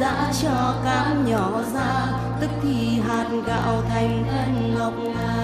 chân cho cám nhỏ ra tức thì hạt gạo thành thân ngọc ngà.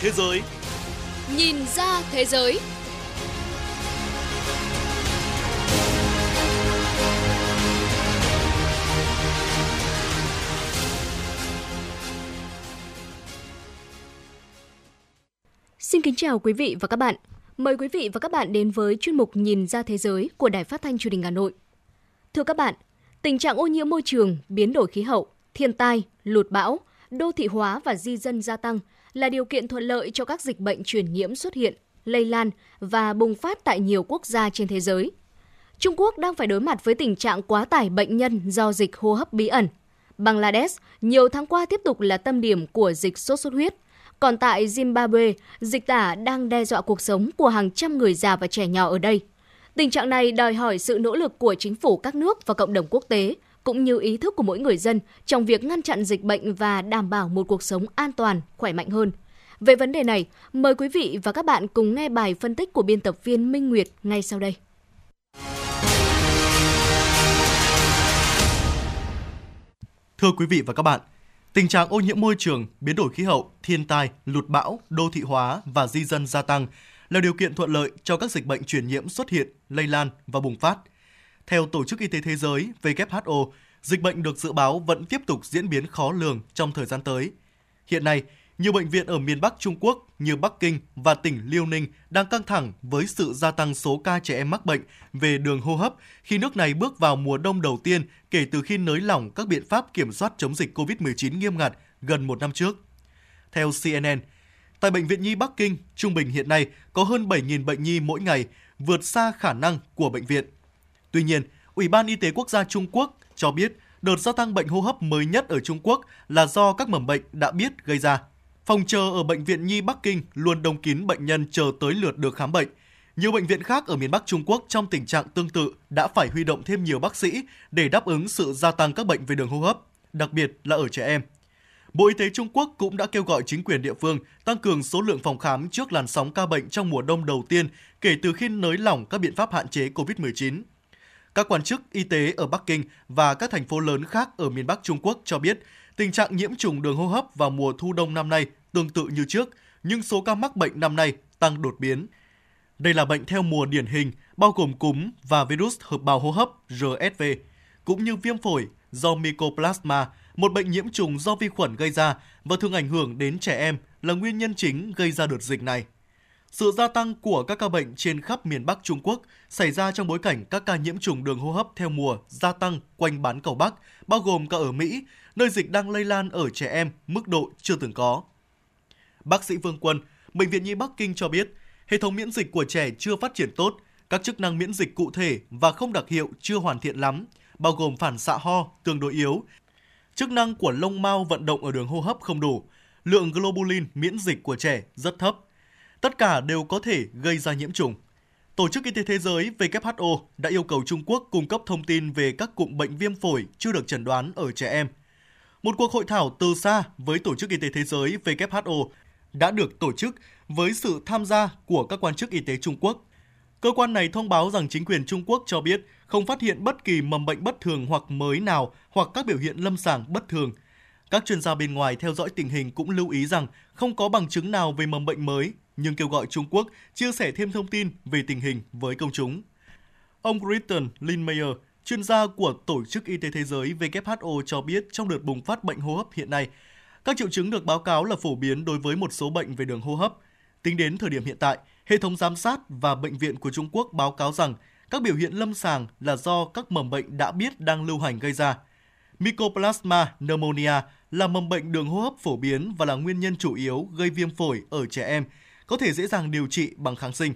Thế giới. Nhìn ra thế giới. Xin kính chào quý vị và các bạn. Mời quý vị và các bạn đến với chuyên mục Nhìn ra thế giới của Đài Phát thanh Truyền hình Hà Nội. Thưa các bạn, tình trạng ô nhiễm môi trường, biến đổi khí hậu, thiên tai, lụt bão, đô thị hóa và di dân gia tăng là điều kiện thuận lợi cho các dịch bệnh truyền nhiễm xuất hiện, lây lan và bùng phát tại nhiều quốc gia trên thế giới. Trung Quốc đang phải đối mặt với tình trạng quá tải bệnh nhân do dịch hô hấp bí ẩn. Bangladesh nhiều tháng qua tiếp tục là tâm điểm của dịch sốt xuất huyết. Còn tại Zimbabwe, dịch tả đang đe dọa cuộc sống của hàng trăm người già và trẻ nhỏ ở đây. Tình trạng này đòi hỏi sự nỗ lực của chính phủ các nước và cộng đồng quốc tế, cũng như ý thức của mỗi người dân trong việc ngăn chặn dịch bệnh và đảm bảo một cuộc sống an toàn, khỏe mạnh hơn. Về vấn đề này, mời quý vị và các bạn cùng nghe bài phân tích của biên tập viên Minh Nguyệt ngay sau đây. Thưa quý vị và các bạn, tình trạng ô nhiễm môi trường, biến đổi khí hậu, thiên tai, lụt bão, đô thị hóa và di dân gia tăng là điều kiện thuận lợi cho các dịch bệnh truyền nhiễm xuất hiện, lây lan và bùng phát. Theo Tổ chức Y tế Thế giới WHO, dịch bệnh được dự báo vẫn tiếp tục diễn biến khó lường trong thời gian tới. Hiện nay, nhiều bệnh viện ở miền Bắc Trung Quốc như Bắc Kinh và tỉnh Liêu Ninh đang căng thẳng với sự gia tăng số ca trẻ em mắc bệnh về đường hô hấp khi nước này bước vào mùa đông đầu tiên kể từ khi nới lỏng các biện pháp kiểm soát chống dịch COVID-19 nghiêm ngặt gần một năm trước. Theo CNN, tại Bệnh viện Nhi Bắc Kinh, trung bình hiện nay có hơn 7.000 bệnh nhi mỗi ngày, vượt xa khả năng của bệnh viện. Tuy nhiên, Ủy ban Y tế Quốc gia Trung Quốc cho biết đợt gia tăng bệnh hô hấp mới nhất ở Trung Quốc là do các mầm bệnh đã biết gây ra. Phòng chờ ở Bệnh viện Nhi Bắc Kinh luôn đông kín bệnh nhân chờ tới lượt được khám bệnh. Nhiều bệnh viện khác ở miền Bắc Trung Quốc trong tình trạng tương tự đã phải huy động thêm nhiều bác sĩ để đáp ứng sự gia tăng các bệnh về đường hô hấp, đặc biệt là ở trẻ em. Bộ Y tế Trung Quốc cũng đã kêu gọi chính quyền địa phương tăng cường số lượng phòng khám trước làn sóng ca bệnh trong mùa đông đầu tiên kể từ khi nới lỏng các biện pháp hạn chế COVID-19. Các quan chức y tế ở Bắc Kinh và các thành phố lớn khác ở miền Bắc Trung Quốc cho biết tình trạng nhiễm trùng đường hô hấp vào mùa thu đông năm nay tương tự như trước, nhưng số ca mắc bệnh năm nay tăng đột biến. Đây là bệnh theo mùa điển hình, bao gồm cúm và virus hợp bào hô hấp RSV, cũng như viêm phổi do Mycoplasma, một bệnh nhiễm trùng do vi khuẩn gây ra và thường ảnh hưởng đến trẻ em là nguyên nhân chính gây ra đợt dịch này. Sự gia tăng của các ca bệnh trên khắp miền Bắc Trung Quốc xảy ra trong bối cảnh các ca nhiễm trùng đường hô hấp theo mùa gia tăng quanh bán cầu Bắc, bao gồm cả ở Mỹ, nơi dịch đang lây lan ở trẻ em mức độ chưa từng có. Bác sĩ Vương Quân, Bệnh viện Nhi Bắc Kinh cho biết, hệ thống miễn dịch của trẻ chưa phát triển tốt, các chức năng miễn dịch cụ thể và không đặc hiệu chưa hoàn thiện lắm, bao gồm phản xạ ho tương đối yếu, chức năng của lông mao vận động ở đường hô hấp không đủ, lượng globulin miễn dịch của trẻ rất thấp. Tất cả đều có thể gây ra nhiễm trùng. Tổ chức Y tế Thế giới WHO đã yêu cầu Trung Quốc cung cấp thông tin về các cụm bệnh viêm phổi chưa được chẩn đoán ở trẻ em. Một cuộc hội thảo từ xa với Tổ chức Y tế Thế giới WHO đã được tổ chức với sự tham gia của các quan chức y tế Trung Quốc. Cơ quan này thông báo rằng chính quyền Trung Quốc cho biết không phát hiện bất kỳ mầm bệnh bất thường hoặc mới nào hoặc các biểu hiện lâm sàng bất thường. Các chuyên gia bên ngoài theo dõi tình hình cũng lưu ý rằng không có bằng chứng nào về mầm bệnh mới, nhưng kêu gọi Trung Quốc chia sẻ thêm thông tin về tình hình với công chúng. Ông Britton Lindmeyer, chuyên gia của Tổ chức Y tế Thế giới WHO cho biết trong đợt bùng phát bệnh hô hấp hiện nay, các triệu chứng được báo cáo là phổ biến đối với một số bệnh về đường hô hấp. Tính đến thời điểm hiện tại, hệ thống giám sát và bệnh viện của Trung Quốc báo cáo rằng các biểu hiện lâm sàng là do các mầm bệnh đã biết đang lưu hành gây ra. Mycoplasma pneumonia là mầm bệnh đường hô hấp phổ biến và là nguyên nhân chủ yếu gây viêm phổi ở trẻ em, có thể dễ dàng điều trị bằng kháng sinh.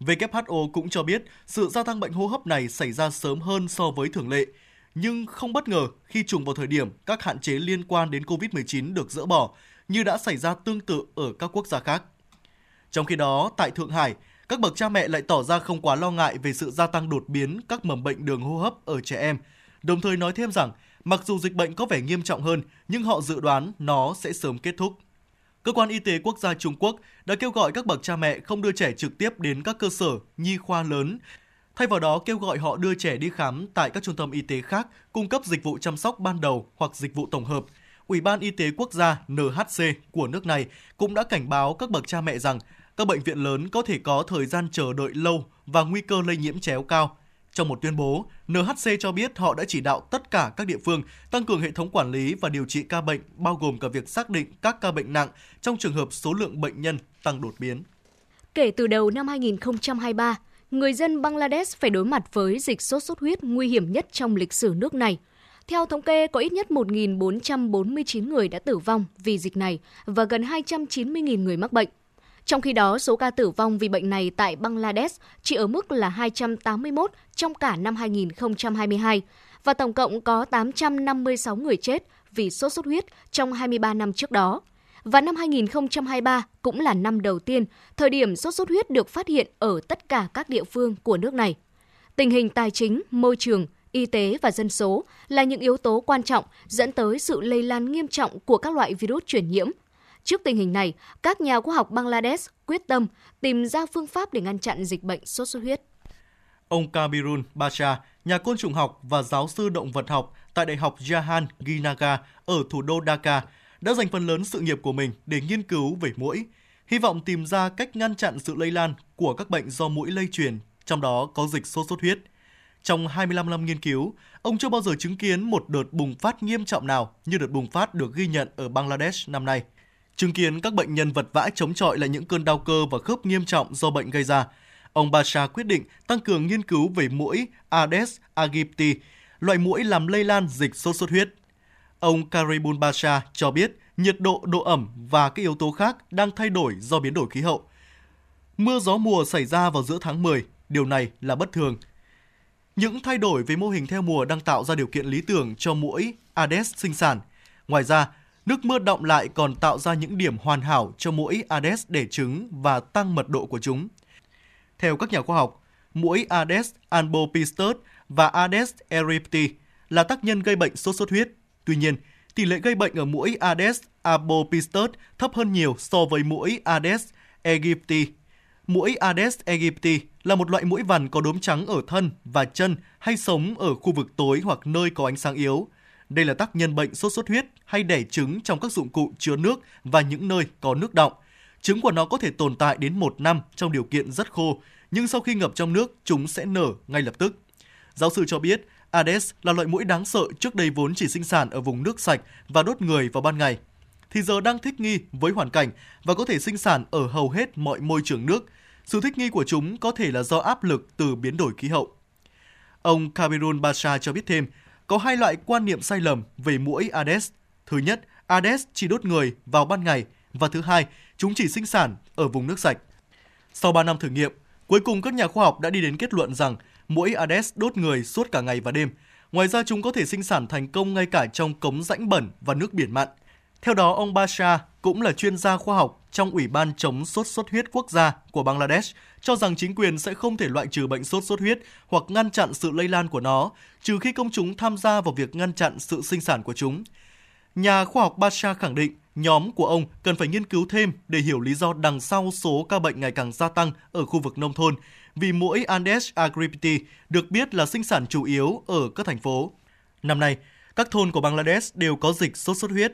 WHO cũng cho biết sự gia tăng bệnh hô hấp này xảy ra sớm hơn so với thường lệ, nhưng không bất ngờ khi trùng vào thời điểm các hạn chế liên quan đến COVID-19 được dỡ bỏ, như đã xảy ra tương tự ở các quốc gia khác. Trong khi đó, tại Thượng Hải, các bậc cha mẹ lại tỏ ra không quá lo ngại về sự gia tăng đột biến các mầm bệnh đường hô hấp ở trẻ em, đồng thời nói thêm rằng mặc dù dịch bệnh có vẻ nghiêm trọng hơn, nhưng họ dự đoán nó sẽ sớm kết thúc. Cơ quan Y tế Quốc gia Trung Quốc đã kêu gọi các bậc cha mẹ không đưa trẻ trực tiếp đến các cơ sở nhi khoa lớn, thay vào đó kêu gọi họ đưa trẻ đi khám tại các trung tâm y tế khác cung cấp dịch vụ chăm sóc ban đầu hoặc dịch vụ tổng hợp. Ủy ban Y tế Quốc gia NHC của nước này cũng đã cảnh báo các bậc cha mẹ rằng các bệnh viện lớn có thể có thời gian chờ đợi lâu và nguy cơ lây nhiễm chéo cao. Trong một tuyên bố, NHC cho biết họ đã chỉ đạo tất cả các địa phương tăng cường hệ thống quản lý và điều trị ca bệnh, bao gồm cả việc xác định các ca bệnh nặng trong trường hợp số lượng bệnh nhân tăng đột biến. Kể từ đầu năm 2023, người dân Bangladesh phải đối mặt với dịch sốt xuất huyết nguy hiểm nhất trong lịch sử nước này. Theo thống kê, có ít nhất 1.449 người đã tử vong vì dịch này và gần 290.000 người mắc bệnh. Trong khi đó, số ca tử vong vì bệnh này tại Bangladesh chỉ ở mức là 281 trong cả năm 2022 và tổng cộng có 856 người chết vì sốt xuất huyết trong 23 năm trước đó. Và năm 2023 cũng là năm đầu tiên thời điểm sốt xuất huyết được phát hiện ở tất cả các địa phương của nước này. Tình hình tài chính, môi trường, y tế và dân số là những yếu tố quan trọng dẫn tới sự lây lan nghiêm trọng của các loại virus truyền nhiễm. Trước tình hình này, các nhà khoa học Bangladesh quyết tâm tìm ra phương pháp để ngăn chặn dịch bệnh sốt xuất huyết. Ông Kabirun Basha, nhà côn trùng học và giáo sư động vật học tại Đại học Jahan Ginaga ở thủ đô Dhaka, đã dành phần lớn sự nghiệp của mình để nghiên cứu về muỗi, hy vọng tìm ra cách ngăn chặn sự lây lan của các bệnh do muỗi lây truyền, trong đó có dịch sốt xuất huyết. Trong 25 năm nghiên cứu, ông chưa bao giờ chứng kiến một đợt bùng phát nghiêm trọng nào như đợt bùng phát được ghi nhận ở Bangladesh năm nay. Chứng kiến các bệnh nhân vật vã chống chọi lại những cơn đau cơ và khớp nghiêm trọng do bệnh gây ra, ông Basha quyết định tăng cường nghiên cứu về muỗi Aedes aegypti, loại muỗi làm lây lan dịch sốt xuất huyết. Ông Karibun Basha cho biết nhiệt độ, độ ẩm và các yếu tố khác đang thay đổi do biến đổi khí hậu. Mưa gió mùa xảy ra vào giữa tháng 10, điều này là bất thường. Những thay đổi về mô hình theo mùa đang tạo ra điều kiện lý tưởng cho muỗi Aedes sinh sản. Ngoài ra, nước mưa động lại còn tạo ra những điểm hoàn hảo cho muỗi Aedes để trứng và tăng mật độ của chúng. Theo các nhà khoa học, muỗi Aedes albopictus và Aedes aegypti là tác nhân gây bệnh sốt xuất huyết. Tuy nhiên, tỷ lệ gây bệnh ở muỗi Aedes albopictus thấp hơn nhiều so với muỗi Aedes aegypti. Muỗi Aedes aegypti là một loại muỗi vằn có đốm trắng ở thân và chân hay sống ở khu vực tối hoặc nơi có ánh sáng yếu. Đây là tác nhân bệnh sốt xuất huyết hay đẻ trứng trong các dụng cụ chứa nước và những nơi có nước đọng. Trứng của nó có thể tồn tại đến một năm trong điều kiện rất khô, nhưng sau khi ngập trong nước, chúng sẽ nở ngay lập tức. Giáo sư cho biết, Aedes là loại mũi đáng sợ trước đây vốn chỉ sinh sản ở vùng nước sạch và đốt người vào ban ngày. Thì giờ đang thích nghi với hoàn cảnh và có thể sinh sản ở hầu hết mọi môi trường nước. Sự thích nghi của chúng có thể là do áp lực từ biến đổi khí hậu. Ông Kabirun Basha cho biết thêm, có hai loại quan niệm sai lầm về muỗi Aedes. Thứ nhất, Aedes chỉ đốt người vào ban ngày và thứ hai, chúng chỉ sinh sản ở vùng nước sạch. Sau 3 năm thử nghiệm, cuối cùng các nhà khoa học đã đi đến kết luận rằng muỗi Aedes đốt người suốt cả ngày và đêm. Ngoài ra chúng có thể sinh sản thành công ngay cả trong cống rãnh bẩn và nước biển mặn. Theo đó, ông Basha cũng là chuyên gia khoa học trong Ủy ban chống sốt xuất huyết quốc gia của Bangladesh, cho rằng chính quyền sẽ không thể loại trừ bệnh sốt xuất huyết hoặc ngăn chặn sự lây lan của nó, trừ khi công chúng tham gia vào việc ngăn chặn sự sinh sản của chúng. Nhà khoa học Basha khẳng định nhóm của ông cần phải nghiên cứu thêm để hiểu lý do đằng sau số ca bệnh ngày càng gia tăng ở khu vực nông thôn, vì mũi Andes agripti được biết là sinh sản chủ yếu ở các thành phố. Năm nay, các thôn của Bangladesh đều có dịch sốt xuất huyết.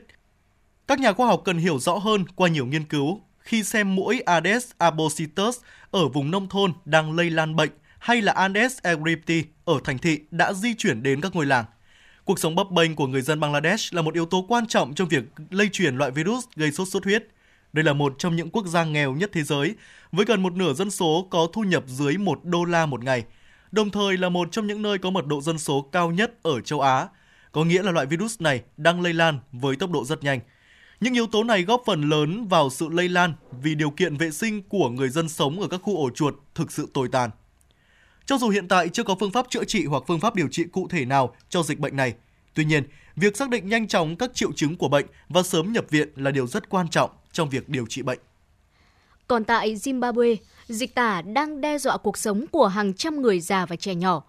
Các nhà khoa học cần hiểu rõ hơn qua nhiều nghiên cứu khi xem mũi Aedes albositus ở vùng nông thôn đang lây lan bệnh hay là Aedes aegypti ở thành thị đã di chuyển đến các ngôi làng. Cuộc sống bấp bênh của người dân Bangladesh là một yếu tố quan trọng trong việc lây truyền loại virus gây sốt xuất huyết. Đây là một trong những quốc gia nghèo nhất thế giới, với gần một nửa dân số có thu nhập dưới 1 đô la một ngày, đồng thời là một trong những nơi có mật độ dân số cao nhất ở châu Á. Có nghĩa là loại virus này đang lây lan với tốc độ rất nhanh. Những yếu tố này góp phần lớn vào sự lây lan vì điều kiện vệ sinh của người dân sống ở các khu ổ chuột thực sự tồi tàn. Cho dù hiện tại chưa có phương pháp chữa trị hoặc phương pháp điều trị cụ thể nào cho dịch bệnh này, tuy nhiên, việc xác định nhanh chóng các triệu chứng của bệnh và sớm nhập viện là điều rất quan trọng trong việc điều trị bệnh. Còn tại Zimbabwe, dịch tả đang đe dọa cuộc sống của hàng trăm người già và trẻ nhỏ.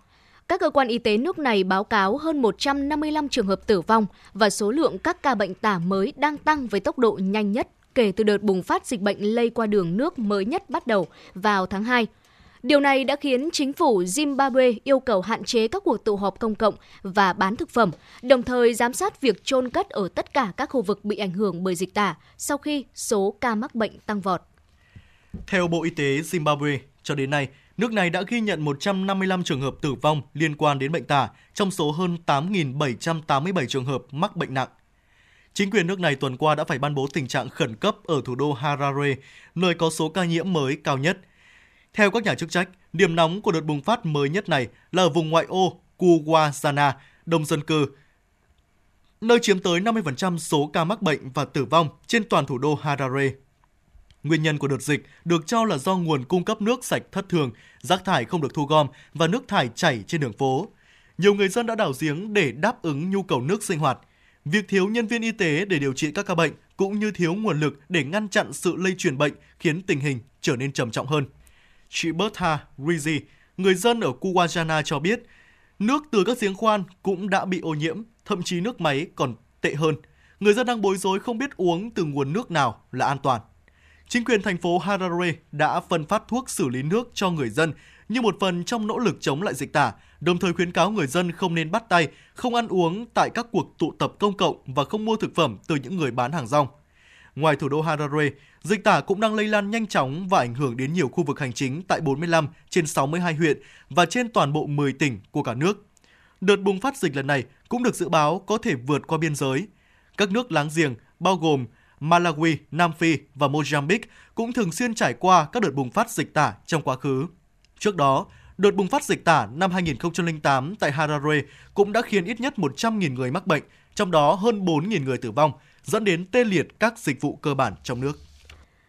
Các cơ quan y tế nước này báo cáo hơn 155 trường hợp tử vong và số lượng các ca bệnh tả mới đang tăng với tốc độ nhanh nhất kể từ đợt bùng phát dịch bệnh lây qua đường nước mới nhất bắt đầu vào tháng 2. Điều này đã khiến chính phủ Zimbabwe yêu cầu hạn chế các cuộc tụ họp công cộng và bán thực phẩm, đồng thời giám sát việc chôn cất ở tất cả các khu vực bị ảnh hưởng bởi dịch tả sau khi số ca mắc bệnh tăng vọt. Theo Bộ Y tế Zimbabwe, cho đến nay, nước này đã ghi nhận 155 trường hợp tử vong liên quan đến bệnh tả, trong số hơn 8.787 trường hợp mắc bệnh nặng. Chính quyền nước này tuần qua đã phải ban bố tình trạng khẩn cấp ở thủ đô Harare, nơi có số ca nhiễm mới cao nhất. Theo các nhà chức trách, điểm nóng của đợt bùng phát mới nhất này là ở vùng ngoại ô Kuwazana, đông dân cư, nơi chiếm tới 50% số ca mắc bệnh và tử vong trên toàn thủ đô Harare. Nguyên nhân của đợt dịch được cho là do nguồn cung cấp nước sạch thất thường, rác thải không được thu gom và nước thải chảy trên đường phố. Nhiều người dân đã đào giếng để đáp ứng nhu cầu nước sinh hoạt. Việc thiếu nhân viên y tế để điều trị các ca bệnh cũng như thiếu nguồn lực để ngăn chặn sự lây truyền bệnh khiến tình hình trở nên trầm trọng hơn. Chị Bertha Rizzi, người dân ở Kuwajana cho biết, nước từ các giếng khoan cũng đã bị ô nhiễm, thậm chí nước máy còn tệ hơn. Người dân đang bối rối không biết uống từ nguồn nước nào là an toàn. Chính quyền thành phố Harare đã phân phát thuốc xử lý nước cho người dân như một phần trong nỗ lực chống lại dịch tả, đồng thời khuyến cáo người dân không nên bắt tay, không ăn uống tại các cuộc tụ tập công cộng và không mua thực phẩm từ những người bán hàng rong. Ngoài thủ đô Harare, dịch tả cũng đang lây lan nhanh chóng và ảnh hưởng đến nhiều khu vực hành chính tại 45 trên 62 huyện và trên toàn bộ 10 tỉnh của cả nước. Đợt bùng phát dịch lần này cũng được dự báo có thể vượt qua biên giới. Các nước láng giềng bao gồm Malawi, Nam Phi và Mozambique cũng thường xuyên trải qua các đợt bùng phát dịch tả trong quá khứ. Trước đó, đợt bùng phát dịch tả năm 2008 tại Harare cũng đã khiến ít nhất 100.000 người mắc bệnh, trong đó hơn 4.000 người tử vong, dẫn đến tê liệt các dịch vụ cơ bản trong nước.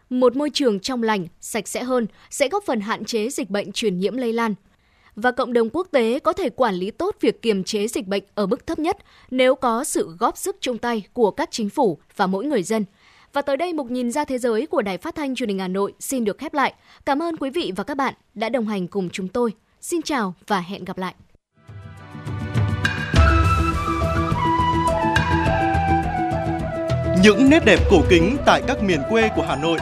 Một môi trường trong lành, sạch sẽ hơn sẽ góp phần hạn chế dịch bệnh truyền nhiễm lây lan. Và cộng đồng quốc tế có thể quản lý tốt việc kiềm chế dịch bệnh ở mức thấp nhất nếu có sự góp sức chung tay của các chính phủ và mỗi người dân – và tới đây một nhìn ra thế giới của Đài Phát thanh Truyền hình Hà Nội xin được khép lại. Cảm ơn quý vị và các bạn đã đồng hành cùng chúng tôi. Xin chào và hẹn gặp lại. Những nét đẹp cổ kính tại các miền quê của Hà Nội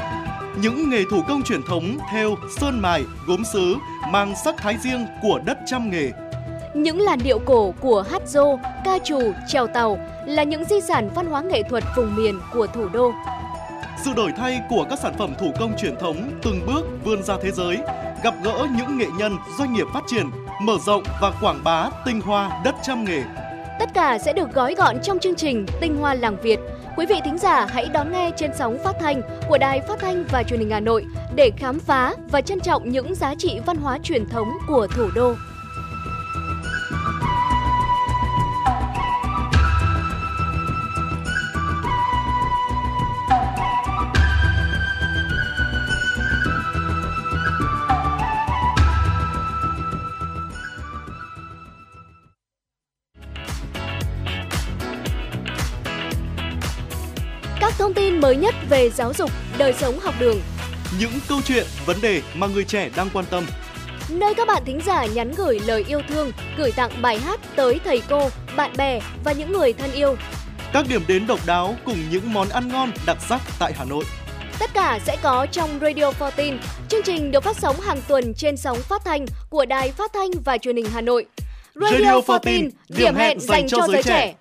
những nghề thủ công truyền thống theo sơn mài, gốm sứ mang sắc thái riêng của đất trăm nghề. Những làn điệu cổ của hát dô, ca trù, trèo tàu là những di sản văn hóa nghệ thuật vùng miền của thủ đô. Sự đổi thay của các sản phẩm thủ công truyền thống từng bước vươn ra thế giới, gặp gỡ những nghệ nhân, doanh nghiệp phát triển, mở rộng và quảng bá tinh hoa đất trăm nghề. Tất cả sẽ được gói gọn trong chương trình Tinh hoa làng Việt. Quý vị thính giả hãy đón nghe trên sóng phát thanh của Đài Phát thanh và Truyền hình Hà Nội để khám phá và trân trọng những giá trị văn hóa truyền thống của thủ đô. Mới nhất về giáo dục, đời sống học đường. Những câu chuyện, vấn đề mà người trẻ đang quan tâm. Nơi các bạn thính giả nhắn gửi lời yêu thương, gửi tặng bài hát tới thầy cô, bạn bè và những người thân yêu. Các điểm đến độc đáo cùng những món ăn ngon đặc sắc tại Hà Nội. Tất cả sẽ có trong Radio 14. Chương trình được phát sóng hàng tuần trên sóng phát thanh của Đài Phát thanh và Truyền hình Hà Nội. Radio, Radio 14, điểm hẹn dành cho giới trẻ. trẻ.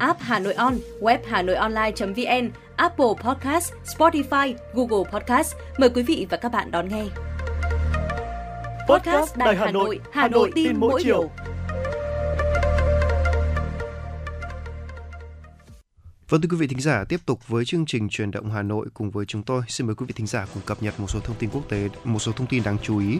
app Hà Nội On, web Hà Nội Online.vn, Apple Podcast, Spotify, Google Podcast. Mời quý vị và các bạn đón nghe. Podcast Đài Hà Nội, Hà Nội tin mỗi chiều. Vâng thưa quý vị thính giả, tiếp tục với chương trình truyền động Hà Nội cùng với chúng tôi. Xin mời quý vị thính giả cùng cập nhật một số thông tin quốc tế, một số thông tin đáng chú ý.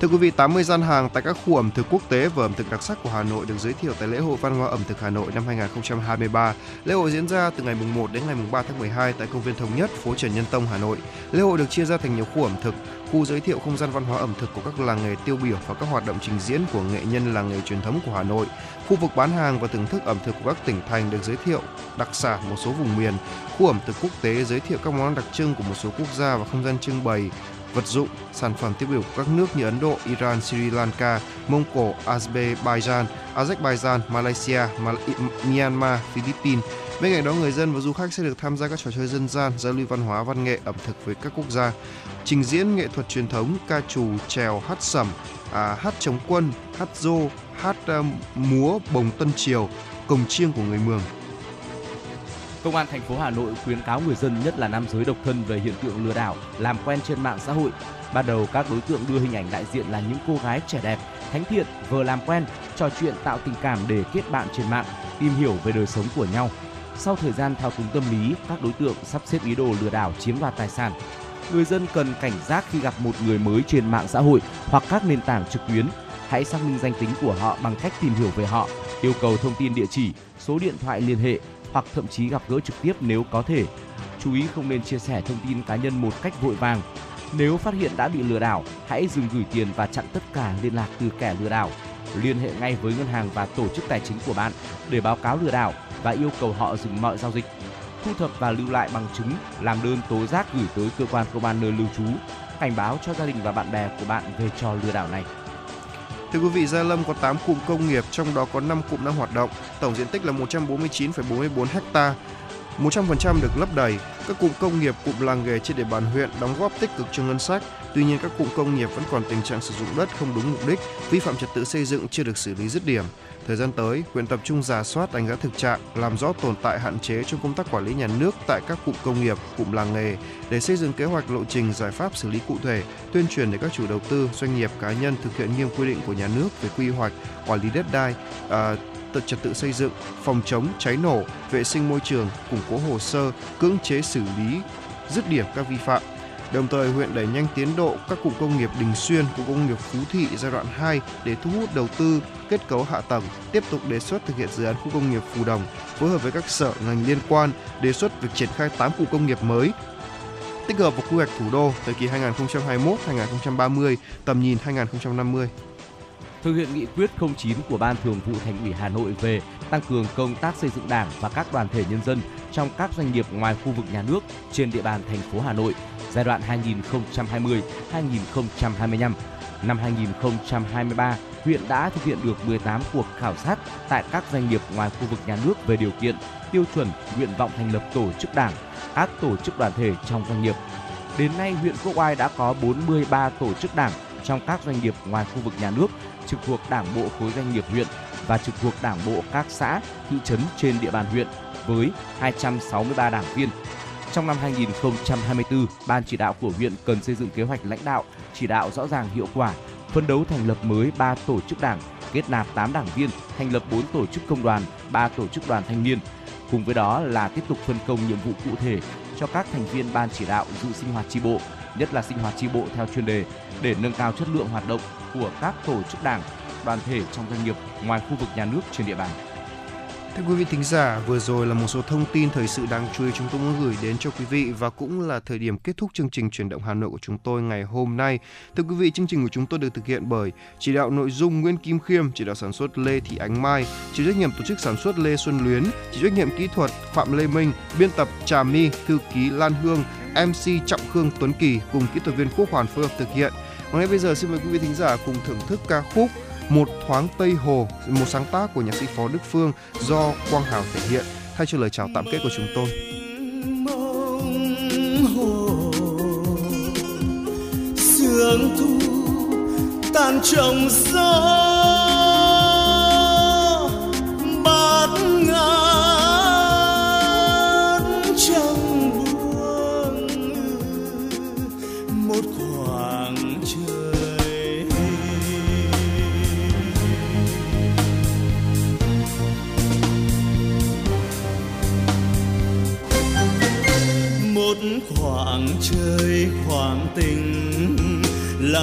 Thưa quý vị, 80 gian hàng tại các khu ẩm thực quốc tế và ẩm thực đặc sắc của Hà Nội được giới thiệu tại lễ hội văn hóa ẩm thực Hà Nội năm 2023. Lễ hội diễn ra từ ngày mùng 1 đến ngày mùng 3 tháng 12 tại công viên Thống Nhất, phố Trần Nhân Tông, Hà Nội. Lễ hội được chia ra thành nhiều khu ẩm thực, khu giới thiệu không gian văn hóa ẩm thực của các làng nghề tiêu biểu và các hoạt động trình diễn của nghệ nhân làng nghề truyền thống của Hà Nội. Khu vực bán hàng và thưởng thức ẩm thực của các tỉnh thành được giới thiệu đặc sản một số vùng miền. Khu ẩm thực quốc tế giới thiệu các món ăn đặc trưng của một số quốc gia và không gian trưng bày vật dụng, sản phẩm tiêu biểu của các nước như Ấn Độ, Iran, Sri Lanka, Mông Cổ, Azerbaijan, Azerbaijan, Malaysia, Myanmar, Philippines. Bên cạnh đó, người dân và du khách sẽ được tham gia các trò chơi dân gian, giao lưu văn hóa, văn nghệ, ẩm thực với các quốc gia, trình diễn nghệ thuật truyền thống, ca trù, trèo, hát sẩm, à, hát chống quân, hát dô, hát à, múa bồng tân triều, cồng chiêng của người Mường. Công an thành phố Hà Nội khuyến cáo người dân nhất là nam giới độc thân về hiện tượng lừa đảo, làm quen trên mạng xã hội. Ban đầu các đối tượng đưa hình ảnh đại diện là những cô gái trẻ đẹp, thánh thiện, vừa làm quen, trò chuyện tạo tình cảm để kết bạn trên mạng, tìm hiểu về đời sống của nhau. Sau thời gian thao túng tâm lý, các đối tượng sắp xếp ý đồ lừa đảo chiếm đoạt tài sản. Người dân cần cảnh giác khi gặp một người mới trên mạng xã hội hoặc các nền tảng trực tuyến. Hãy xác minh danh tính của họ bằng cách tìm hiểu về họ, yêu cầu thông tin địa chỉ, số điện thoại liên hệ hoặc thậm chí gặp gỡ trực tiếp nếu có thể. Chú ý không nên chia sẻ thông tin cá nhân một cách vội vàng. Nếu phát hiện đã bị lừa đảo, hãy dừng gửi tiền và chặn tất cả liên lạc từ kẻ lừa đảo. Liên hệ ngay với ngân hàng và tổ chức tài chính của bạn để báo cáo lừa đảo và yêu cầu họ dừng mọi giao dịch. Thu thập và lưu lại bằng chứng, làm đơn tố giác gửi tới cơ quan công an nơi lưu trú, cảnh báo cho gia đình và bạn bè của bạn về trò lừa đảo này. Thưa quý vị, Gia Lâm có 8 cụm công nghiệp, trong đó có 5 cụm đang hoạt động, tổng diện tích là 149,44 ha. 100% được lấp đầy. Các cụm công nghiệp, cụm làng nghề trên địa bàn huyện đóng góp tích cực cho ngân sách. Tuy nhiên, các cụm công nghiệp vẫn còn tình trạng sử dụng đất không đúng mục đích, vi phạm trật tự xây dựng chưa được xử lý dứt điểm. Thời gian tới, huyện tập trung giả soát đánh giá thực trạng, làm rõ tồn tại hạn chế trong công tác quản lý nhà nước tại các cụm công nghiệp, cụm làng nghề để xây dựng kế hoạch lộ trình giải pháp xử lý cụ thể, tuyên truyền để các chủ đầu tư, doanh nghiệp, cá nhân thực hiện nghiêm quy định của nhà nước về quy hoạch, quản lý đất đai, à, trật tự xây dựng, phòng chống cháy nổ, vệ sinh môi trường, củng cố hồ sơ, cưỡng chế xử lý dứt điểm các vi phạm. Đồng thời huyện đẩy nhanh tiến độ các cụm công nghiệp Đình Xuyên, cụm công nghiệp Phú Thị giai đoạn 2 để thu hút đầu tư kết cấu hạ tầng, tiếp tục đề xuất thực hiện dự án khu công nghiệp Phù Đồng, phối hợp với các sở ngành liên quan đề xuất việc triển khai 8 khu công nghiệp mới tích hợp vào quy hoạch thủ đô thời kỳ 2021-2030, tầm nhìn 2050 thực hiện nghị quyết 09 của Ban Thường vụ Thành ủy Hà Nội về tăng cường công tác xây dựng Đảng và các đoàn thể nhân dân trong các doanh nghiệp ngoài khu vực nhà nước trên địa bàn thành phố Hà Nội giai đoạn 2020-2025. Năm 2023, huyện đã thực hiện được 18 cuộc khảo sát tại các doanh nghiệp ngoài khu vực nhà nước về điều kiện, tiêu chuẩn, nguyện vọng thành lập tổ chức đảng, các tổ chức đoàn thể trong doanh nghiệp. Đến nay, huyện Quốc Oai đã có 43 tổ chức đảng trong các doanh nghiệp ngoài khu vực nhà nước trực thuộc Đảng bộ khối doanh nghiệp huyện và trực thuộc Đảng bộ các xã, thị trấn trên địa bàn huyện với 263 đảng viên. Trong năm 2024, Ban chỉ đạo của huyện cần xây dựng kế hoạch lãnh đạo, chỉ đạo rõ ràng hiệu quả, phân đấu thành lập mới 3 tổ chức đảng, kết nạp 8 đảng viên, thành lập 4 tổ chức công đoàn, 3 tổ chức đoàn thanh niên. Cùng với đó là tiếp tục phân công nhiệm vụ cụ thể cho các thành viên ban chỉ đạo dự sinh hoạt tri bộ, nhất là sinh hoạt tri bộ theo chuyên đề để nâng cao chất lượng hoạt động của các tổ chức đảng, đoàn thể trong doanh nghiệp ngoài khu vực nhà nước trên địa bàn. Thưa quý vị thính giả, vừa rồi là một số thông tin thời sự đáng chú ý chúng tôi muốn gửi đến cho quý vị và cũng là thời điểm kết thúc chương trình chuyển động Hà Nội của chúng tôi ngày hôm nay. Thưa quý vị, chương trình của chúng tôi được thực hiện bởi chỉ đạo nội dung Nguyễn Kim Khiêm, chỉ đạo sản xuất Lê Thị Ánh Mai, chịu trách nhiệm tổ chức sản xuất Lê Xuân Luyến, chịu trách nhiệm kỹ thuật Phạm Lê Minh, biên tập Trà My, thư ký Lan Hương, MC Trọng Khương Tuấn Kỳ cùng kỹ thuật viên Quốc Hoàn phối hợp thực hiện. Và ngay bây giờ xin mời quý vị thính giả cùng thưởng thức ca khúc một thoáng Tây Hồ, một sáng tác của nhạc sĩ Phó Đức Phương do Quang Hào thể hiện. Thay cho lời chào tạm kết của chúng tôi. sương thu tan trong gió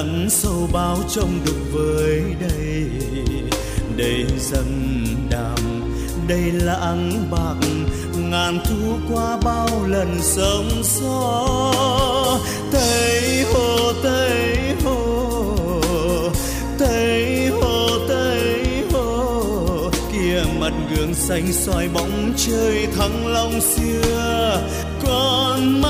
nắng sâu bao trong đục với đây. Đây dần đàm, đây lãng bạc, ngàn thu qua bao lần sóng gió. Tây hồ tây hồ tây hồ tây hồ. Kia mặt gương xanh soi bóng trời thăng long xưa còn mãi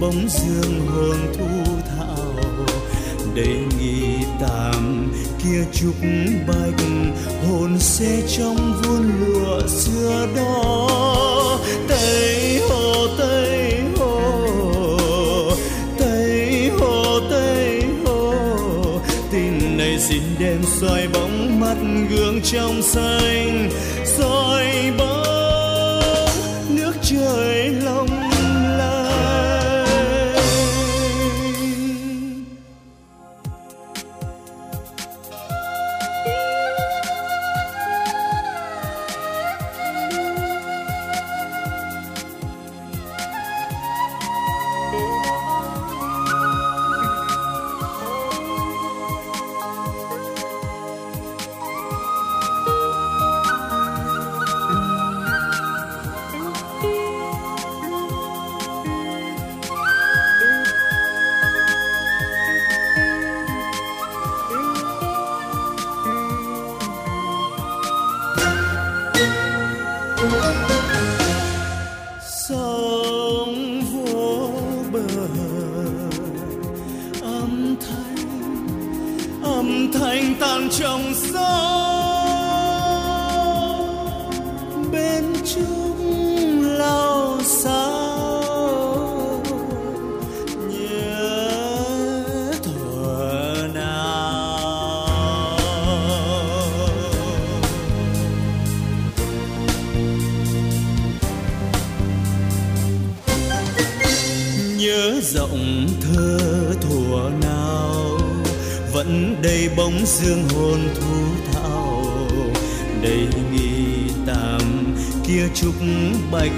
bóng dương hương thu thảo. Đầy nghi tạm, kia trúc bạch hồn xe trong vuông lụa xưa đó. Tây hồ tây hồ tây hồ tây hồ. Tin này xin đêm soi bóng mắt gương trong xanh, soi bóng nước trời long giọng thơ thủa nào, vẫn đầy bóng dương hồn thu thảo. Đầy nghi tạm kia trúc bạch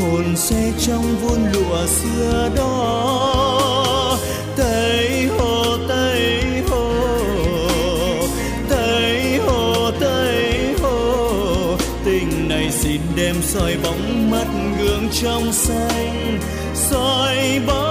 hồn xe trong vuông lụa xưa đó. Tây hồ tây hồ tây hồ tây hồ. Tình này xin đêm soi bóng mắt gương trong xanh, soi bóng